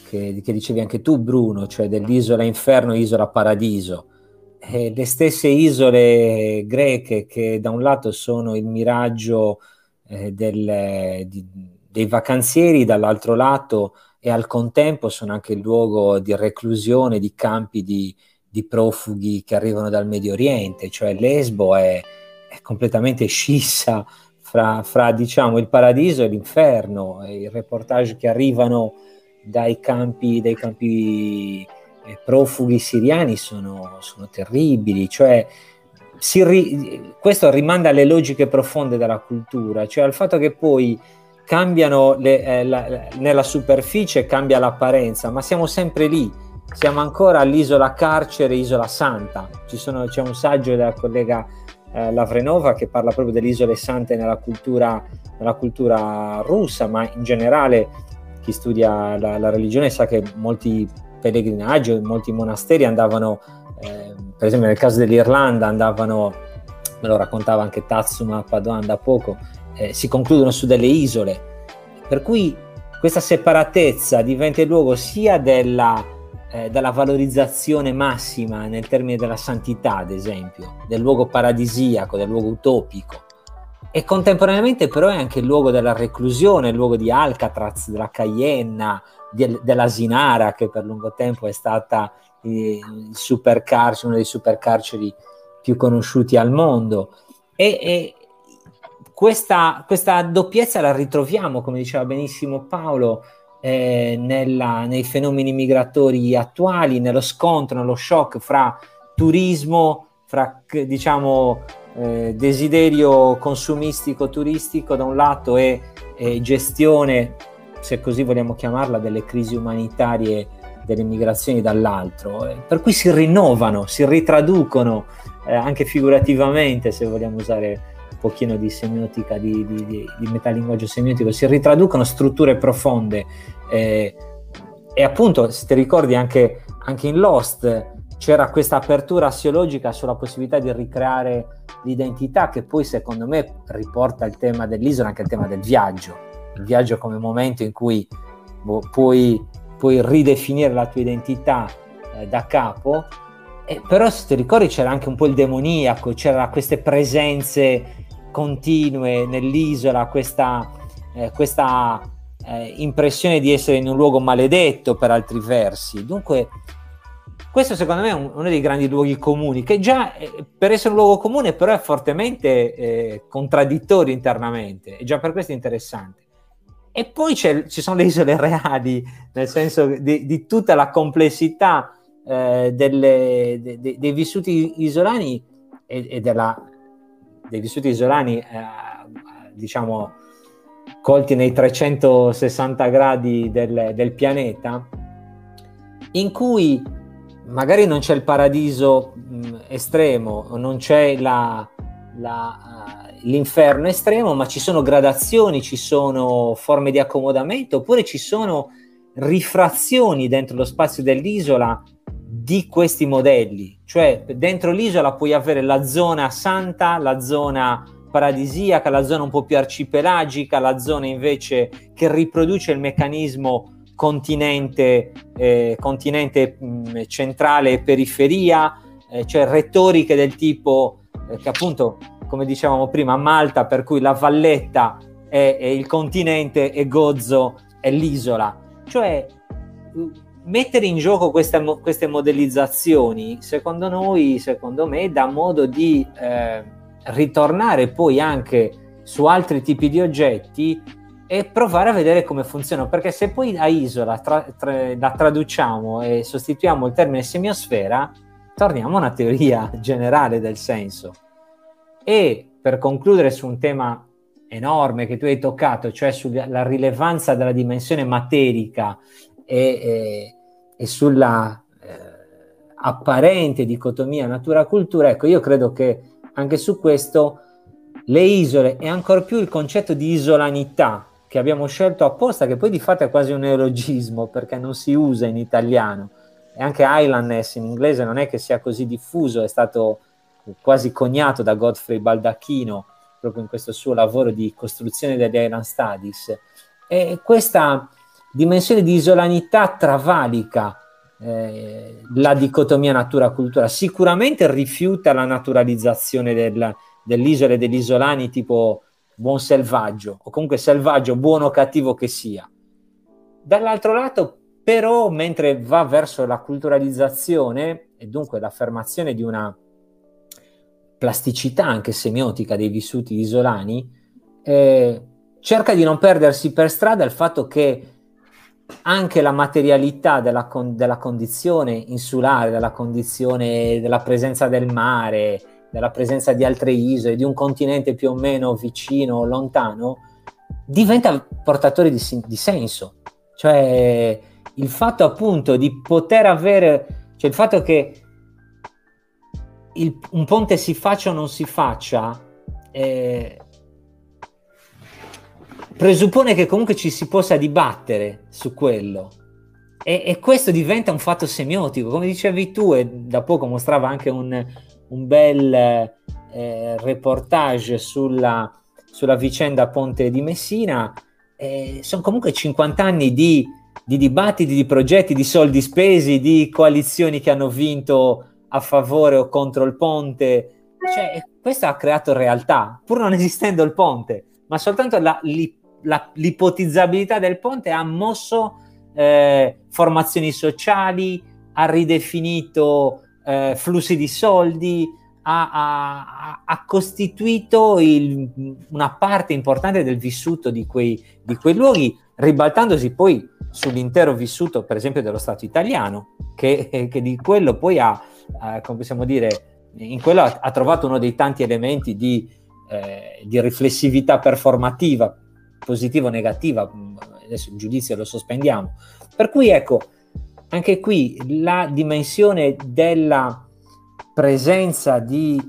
che, che dicevi anche tu Bruno, cioè dell'isola inferno, isola paradiso. E le stesse isole greche che da un lato sono il miraggio eh, del, di, dei vacanzieri, dall'altro lato e al contempo sono anche il luogo di reclusione di campi di, di profughi che arrivano dal Medio Oriente, cioè Lesbo è, è completamente scissa fra, fra, diciamo, il paradiso e l'inferno, i reportage che arrivano dai campi, dai campi eh, profughi siriani sono, sono terribili, cioè ri, questo rimanda alle logiche profonde della cultura, cioè al fatto che poi cambiano le, eh, la, nella superficie, cambia l'apparenza, ma siamo sempre lì, siamo ancora all'isola carcere, isola santa. Sono, c'è un saggio della collega eh, Lavrenova che parla proprio delle isole sante nella cultura, nella cultura russa, ma in generale chi studia la, la religione sa che molti pellegrinaggi, molti monasteri andavano, eh, per esempio nel caso dell'Irlanda, andavano, me lo raccontava anche Tatsuma Padoan da poco, eh, si concludono su delle isole, per cui questa separatezza diventa il luogo sia della, eh, della valorizzazione massima nel termine della santità, ad esempio, del luogo paradisiaco, del luogo utopico, e contemporaneamente però è anche il luogo della reclusione, il luogo di Alcatraz, della Cayenne, di, della Sinara, che per lungo tempo è stata eh, supercarcere, uno dei supercarceri più conosciuti al mondo. E, e questa, questa, doppiezza la ritroviamo, come diceva benissimo Paolo, eh, nella, nei fenomeni migratori attuali, nello scontro, nello shock fra turismo, fra diciamo eh, desiderio consumistico turistico da un lato e, e, gestione, se così vogliamo chiamarla, delle crisi umanitarie delle migrazioni dall'altro, eh, per cui si rinnovano, si ritraducono eh, anche figurativamente, se vogliamo usare pochino di semiotica, di, di, di, di metalinguaggio semiotico, si ritraducono strutture profonde. Eh, e appunto, se ti ricordi anche, anche in Lost, c'era questa apertura assiologica sulla possibilità di ricreare l'identità che poi secondo me riporta il tema dell'isola anche il tema del viaggio, il viaggio come momento in cui boh, puoi, puoi, ridefinire la tua identità eh, da capo, e però se ti ricordi c'era anche un po' il demoniaco, c'erano queste presenze continue nell'isola, questa, eh, questa eh, impressione di essere in un luogo maledetto per altri versi. Dunque questo secondo me è un, uno dei grandi luoghi comuni, che già eh, per essere un luogo comune però è fortemente eh, contraddittorio internamente, e già per questo è interessante. E poi ci sono le isole reali, nel senso di, di tutta la complessità eh, delle, de, de, dei vissuti isolani e, e della, dei vissuti isolani, eh, diciamo, colti nei 360 gradi del, del pianeta, in cui magari non c'è il paradiso mh, estremo, non c'è la, la, uh, l'inferno estremo, ma ci sono gradazioni, ci sono forme di accomodamento, oppure ci sono rifrazioni dentro lo spazio dell'isola di questi modelli. Cioè, dentro l'isola puoi avere la zona santa, la zona paradisiaca, la zona un po' più arcipelagica, la zona invece che riproduce il meccanismo continente, eh, continente mh, mm, centrale e periferia, eh, cioè retoriche del tipo eh, che appunto, come dicevamo prima, Malta, per cui la valletta è, è il continente e Gozzo è l'isola. Cioè, mettere in gioco queste, queste modellizzazioni, secondo noi, secondo me, dà modo di eh, ritornare poi anche su altri tipi di oggetti e provare a vedere come funziona. Perché se poi a isola tra, tra, la traduciamo e sostituiamo il termine semiosfera, torniamo a una teoria generale del senso. E per concludere su un tema enorme che tu hai toccato, cioè sulla rilevanza della dimensione materica e, e, sulla eh, apparente dicotomia natura-cultura, ecco, io credo che anche su questo le isole e ancor più il concetto di isolanità che abbiamo scelto apposta, che poi di fatto è quasi un neologismo perché non si usa in italiano, e anche islandness in inglese non è che sia così diffuso, è stato quasi coniato da Godfrey Baldacchino proprio in questo suo lavoro di costruzione degli Island Studies. E questa dimensione di isolanità travalica eh, la dicotomia natura-cultura. Sicuramente rifiuta la naturalizzazione del, dell'isola e degli isolani tipo buon selvaggio, o comunque selvaggio, buono o cattivo che sia. Dall'altro lato, però, mentre va verso la culturalizzazione e dunque l'affermazione di una plasticità anche semiotica dei vissuti isolani, eh, cerca di non perdersi per strada il fatto che anche la materialità della, con- della condizione insulare, della condizione della presenza del mare, della presenza di altre isole, di un continente più o meno vicino o lontano, diventa portatore di, di senso. Cioè il fatto appunto di poter avere, cioè il fatto che il, un ponte si faccia o non si faccia, eh, presuppone che comunque ci si possa dibattere su quello. E, e, questo diventa un fatto semiotico, come dicevi tu, e da poco mostrava anche un, un bel eh, reportage sulla, sulla, vicenda Ponte di Messina. Eh, sono comunque 50 anni di, di dibattiti, di progetti, di soldi spesi, di coalizioni che hanno vinto a favore o contro il ponte. Cioè, questo ha creato realtà, pur non esistendo il ponte, ma soltanto la, li, la, l'ipotizzabilità del ponte ha mosso eh, formazioni sociali, ha ridefinito eh, flussi di soldi, ha, ha, ha costituito il, una parte importante del vissuto di quei, di quei luoghi, ribaltandosi poi sull'intero vissuto, per esempio, dello Stato italiano, che, che di quello poi ha, eh, come possiamo dire, in quello ha, ha, trovato uno dei tanti elementi di, eh, di riflessività performativa, positiva o negativa, adesso il giudizio lo sospendiamo. Per cui ecco, anche qui la dimensione della presenza di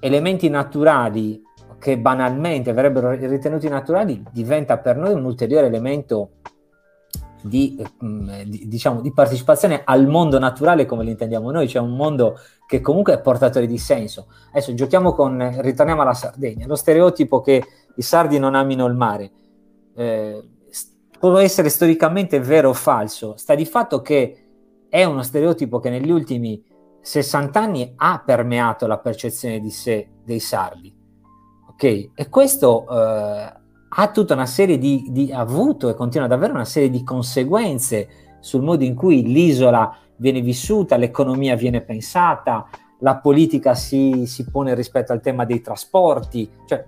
elementi naturali che banalmente verrebbero ritenuti naturali diventa per noi un ulteriore elemento di, mm, di, diciamo, di partecipazione al mondo naturale come lo intendiamo noi, cioè un mondo che comunque è portatore di senso. Adesso giochiamo con, ritorniamo alla Sardegna, lo stereotipo che i sardi non amino il mare. Eh, può essere storicamente vero o falso, sta di fatto che è uno stereotipo che negli ultimi 60 anni ha permeato la percezione di sé dei sardi. Ok? E questo eh, ha tutta una serie di, di, avuto e continua ad avere una serie di conseguenze sul modo in cui l'isola viene vissuta, l'economia viene pensata, la politica si, si pone rispetto al tema dei trasporti, cioè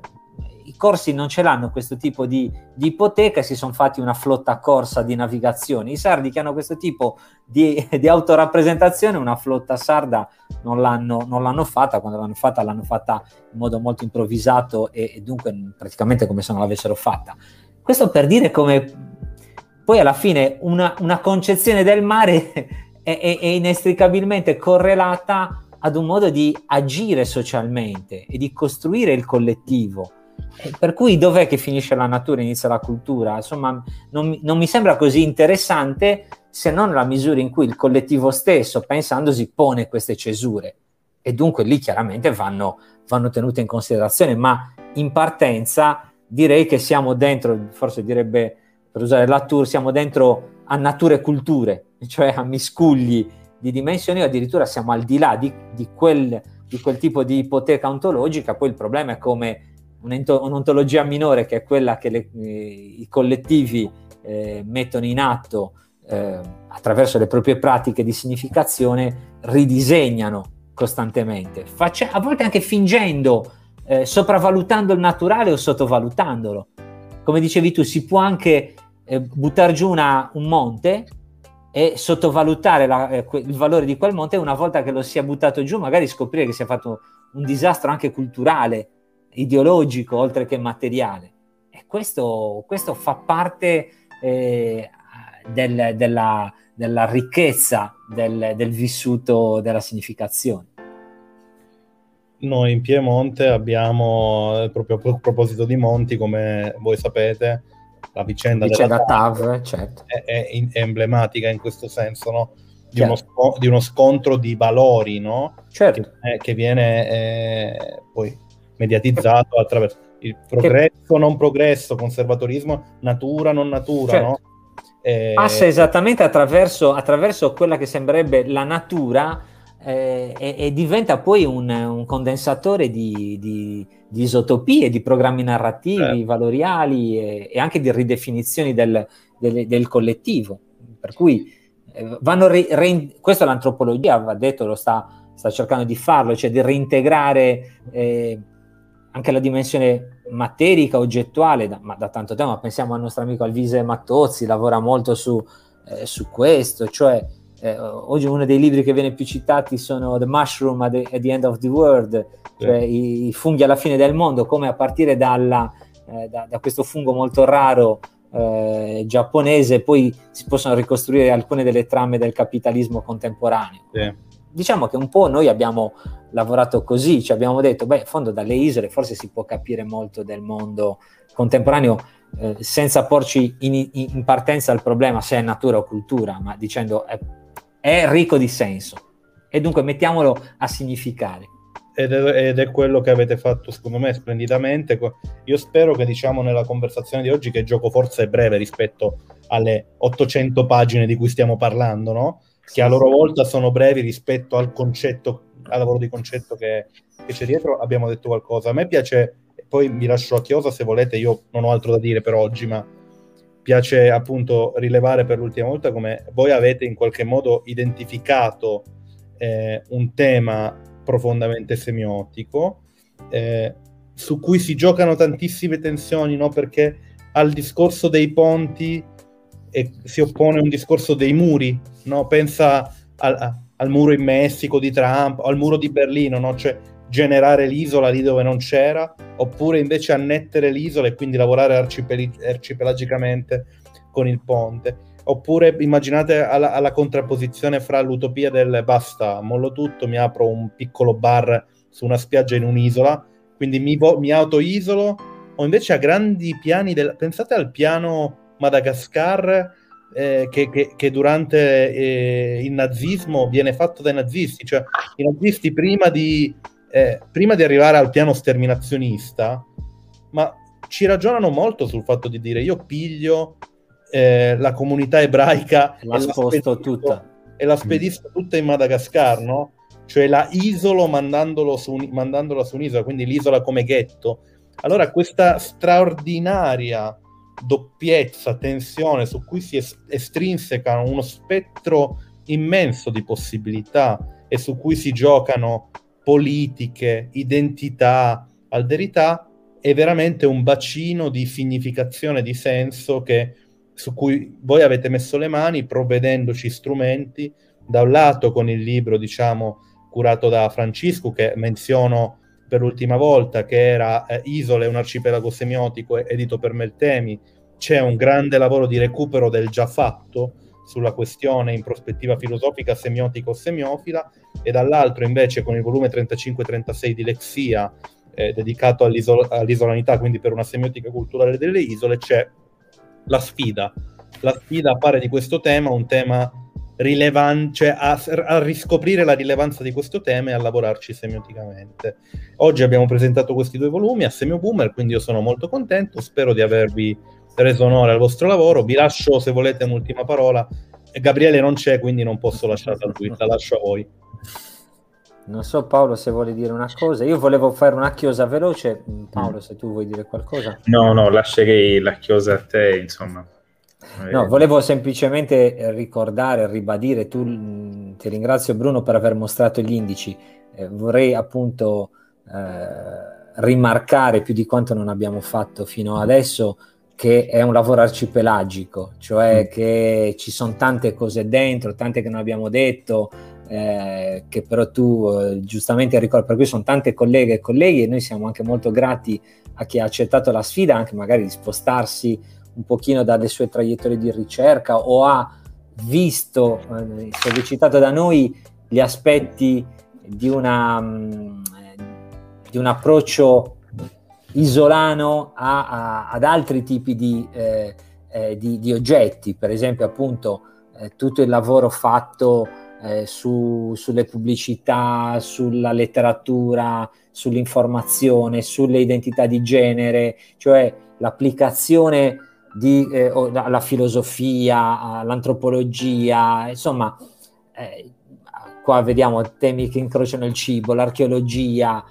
corsi non ce l'hanno questo tipo di, di ipoteca, si sono fatti una flotta corsa di navigazione. I sardi che hanno questo tipo di, [LAUGHS] di autorappresentazione, una flotta sarda non l'hanno, non l'hanno, fatta, quando l'hanno fatta l'hanno fatta in modo molto improvvisato e, e dunque praticamente come se non l'avessero fatta. Questo per dire come poi alla fine una, una concezione del mare [LAUGHS] è, è, è inestricabilmente correlata ad un modo di agire socialmente e di costruire il collettivo. Per cui dov'è che finisce la natura e inizia la cultura? Insomma, non, non, mi sembra così interessante se non nella misura in cui il collettivo stesso, pensandosi, pone queste cesure. E dunque lì chiaramente vanno, vanno tenute in considerazione, ma in partenza direi che siamo dentro, forse direbbe per usare la tour, siamo dentro a nature culture, cioè a miscugli di dimensioni o addirittura siamo al di là di, di, quel, di quel, tipo di ipoteca ontologica, poi il problema è come un'ontologia minore che è quella che le, eh, i collettivi eh, mettono in atto eh, attraverso le proprie pratiche di significazione, ridisegnano costantemente, Faccia, a volte anche fingendo, eh, sopravvalutando il naturale o sottovalutandolo. Come dicevi tu, si può anche eh, buttare giù una, un monte e sottovalutare la, eh, il valore di quel monte una volta che lo sia buttato giù, magari scoprire che si è fatto un disastro anche culturale, ideologico, oltre che materiale. E questo, questo fa parte eh, del, della, della, ricchezza del, del vissuto della significazione. Noi in Piemonte abbiamo, eh, proprio a proposito di monti, come voi sapete, la vicenda della TAV, certo. è, è, è, emblematica in questo senso, no? di, uno sco- di, uno scontro di valori no? certo. che, che, viene eh, poi mediatizzato attraverso il progresso, che... non progresso, conservatorismo, natura, non natura. Certo. No? Eh... Passa esattamente attraverso, attraverso quella che sembrerebbe la natura eh, e, e, diventa poi un, un condensatore di, di, di, isotopie, di programmi narrativi, eh. valoriali e, e, anche di ridefinizioni del, del, del collettivo. Per cui eh, vanno re, re, questo l'antropologia, va detto, lo sta, sta, cercando di farlo, cioè di reintegrare eh, anche la dimensione materica, oggettuale, da, ma da tanto tempo, pensiamo al nostro amico Alvise Mattozzi, lavora molto su, eh, su questo, cioè eh, oggi uno dei libri che viene più citati sono The Mushroom at the, at the End of the World, cioè i, i, funghi alla fine del mondo, come a partire dalla, eh, da, da, questo fungo molto raro eh, giapponese, poi si possono ricostruire alcune delle trame del capitalismo contemporaneo. Sì. Diciamo che un po' noi abbiamo lavorato così, ci abbiamo detto, beh, in fondo dalle isole forse si può capire molto del mondo contemporaneo eh, senza porci in, in, partenza il problema se è natura o cultura, ma dicendo è è ricco di senso e dunque mettiamolo a significare. Ed è, ed è, quello che avete fatto secondo me splendidamente. Io spero che diciamo nella conversazione di oggi che il gioco forse è breve rispetto alle 800 pagine di cui stiamo parlando, no? Che a loro volta sono brevi rispetto al concetto, al lavoro di concetto che, che c'è dietro. Abbiamo detto qualcosa. A me piace, poi vi lascio a chiosa se volete, io non ho altro da dire per oggi, ma piace appunto rilevare per l'ultima volta come voi avete in qualche modo identificato eh, un tema profondamente semiotico eh, su cui si giocano tantissime tensioni, no? perché al discorso dei ponti eh, si oppone un discorso dei muri, no? pensa al, al, muro in Messico di Trump, al muro di Berlino, no? cioè generare l'isola lì dove non c'era, oppure invece annettere l'isola e quindi lavorare arcipel- arcipelagicamente con il ponte. Oppure immaginate alla, alla, contrapposizione fra l'utopia del basta, mollo tutto, mi apro un piccolo bar su una spiaggia in un'isola, quindi mi, vo- mi autoisolo, o invece a grandi piani, del... pensate al piano Madagascar eh, che, che, che, durante eh, il nazismo viene fatto dai nazisti, cioè i nazisti prima di eh, prima di arrivare al piano sterminazionista, ma ci ragionano molto sul fatto di dire io piglio eh, la comunità ebraica la e, la tutta. e la spedisco tutta in Madagascar, no? Cioè la isolo mandandolo su, mandandola su un'isola, quindi l'isola come ghetto. Allora questa straordinaria doppiezza, tensione su cui si es- estrinseca uno spettro immenso di possibilità e su cui si giocano politiche, identità, alterità, è veramente un bacino di significazione, di senso che, su cui voi avete messo le mani provvedendoci strumenti, da un lato con il libro, diciamo, curato da Francisco, che menziono per l'ultima volta, che era eh, Isole, un arcipelago semiotico, edito per Meltemi, c'è un grande lavoro di recupero del già fatto sulla questione in prospettiva filosofica semiotico-semiofila, e dall'altro invece con il volume 35-36 di Lexia, eh, dedicato all'isol- all'isolanità, quindi per una semiotica culturale delle isole, c'è la sfida. La sfida a fare di questo tema un tema rilevante, cioè a, a, riscoprire la rilevanza di questo tema e a lavorarci semioticamente. Oggi abbiamo presentato questi due volumi a Semio Boomer, quindi io sono molto contento, spero di avervi reso onore al vostro lavoro. Vi lascio, se volete, un'ultima parola. Gabriele non c'è, quindi non posso lasciarla a lui, la lascio a voi. Non so Paolo se vuole dire una cosa, io volevo fare una chiosa veloce, mm, Paolo se tu vuoi dire qualcosa. No, no, lascerei la chiosa a te, insomma. No, volevo semplicemente ricordare, ribadire, tu ti ringrazio Bruno per aver mostrato gli indici, eh, vorrei appunto eh, rimarcare più di quanto non abbiamo fatto fino adesso che è un lavoro arcipelagico, cioè mm. che ci sono tante cose dentro, tante che non abbiamo detto, eh, che però tu eh, giustamente ricordi, per cui sono tante colleghe e colleghi e noi siamo anche molto grati a chi ha accettato la sfida, anche magari di spostarsi un pochino dalle sue traiettorie di ricerca o ha visto, eh, sollecitato da noi, gli aspetti di, una, mh, mm, di un approccio isolano a, a, ad altri tipi di, eh, eh, di, di, oggetti, per esempio appunto eh, tutto il lavoro fatto eh, su, sulle pubblicità, sulla letteratura, sull'informazione, sulle identità di genere, cioè l'applicazione di, eh, alla filosofia, all'antropologia, insomma, eh, qua vediamo temi che incrociano il cibo, l'archeologia,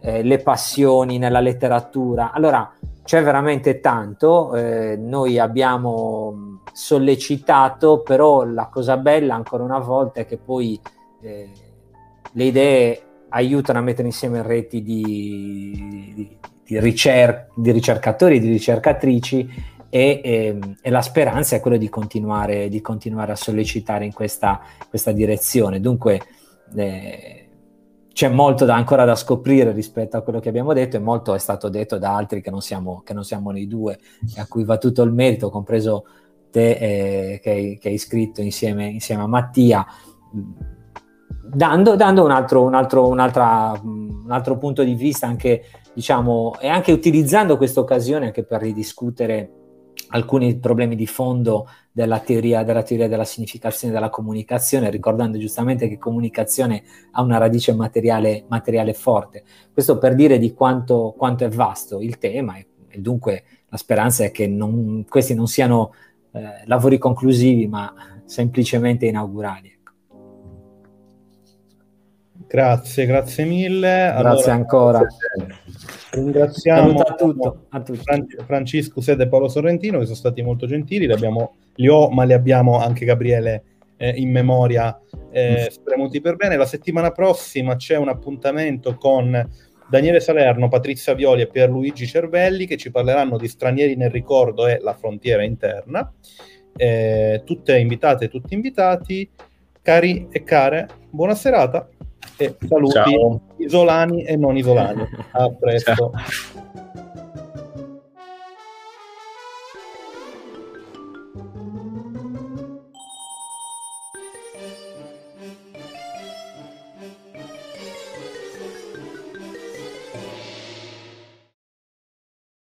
eh, le passioni nella letteratura. Allora, c'è veramente tanto, eh, noi abbiamo sollecitato, però la cosa bella ancora una volta è che poi eh, le idee aiutano a mettere insieme reti di, di, di, ricer- di ricercatori e di ricercatrici e, e, ehm, e, la speranza è quella di continuare, di continuare a sollecitare in questa, questa direzione. Dunque eh, c'è molto da, ancora da scoprire rispetto a quello che abbiamo detto e molto è stato detto da altri che non siamo, che non siamo noi due a cui va tutto il merito, compreso te eh, che, hai, scritto insieme, insieme a Mattia, dando, dando un, altro, un, altro, un, un, altro, punto di vista anche, diciamo, e anche utilizzando questa occasione anche per ridiscutere alcuni problemi di fondo della teoria, della teoria della significazione della comunicazione, ricordando giustamente che comunicazione ha una radice materiale, materiale forte. Questo per dire di quanto, quanto, è vasto il tema e, e dunque la speranza è che non, questi non siano eh, lavori conclusivi, ma semplicemente inaugurali. Grazie, grazie mille. Grazie allora, ancora. Ringraziamo a, tutto, a tutti. Francesco Sede e Paolo Sorrentino che sono stati molto gentili, li, abbiamo, li ho, ma li abbiamo anche Gabriele eh, in memoria eh, mm. spremuti per bene. La settimana prossima c'è un appuntamento con Daniele Salerno, Patrizia Violi e Pierluigi Cervelli che ci parleranno di stranieri nel ricordo e la frontiera interna. Eh, tutte invitate tutti invitati. Cari e care, buona serata e saluti Ciao. isolani e non isolani. A presto. Ciao.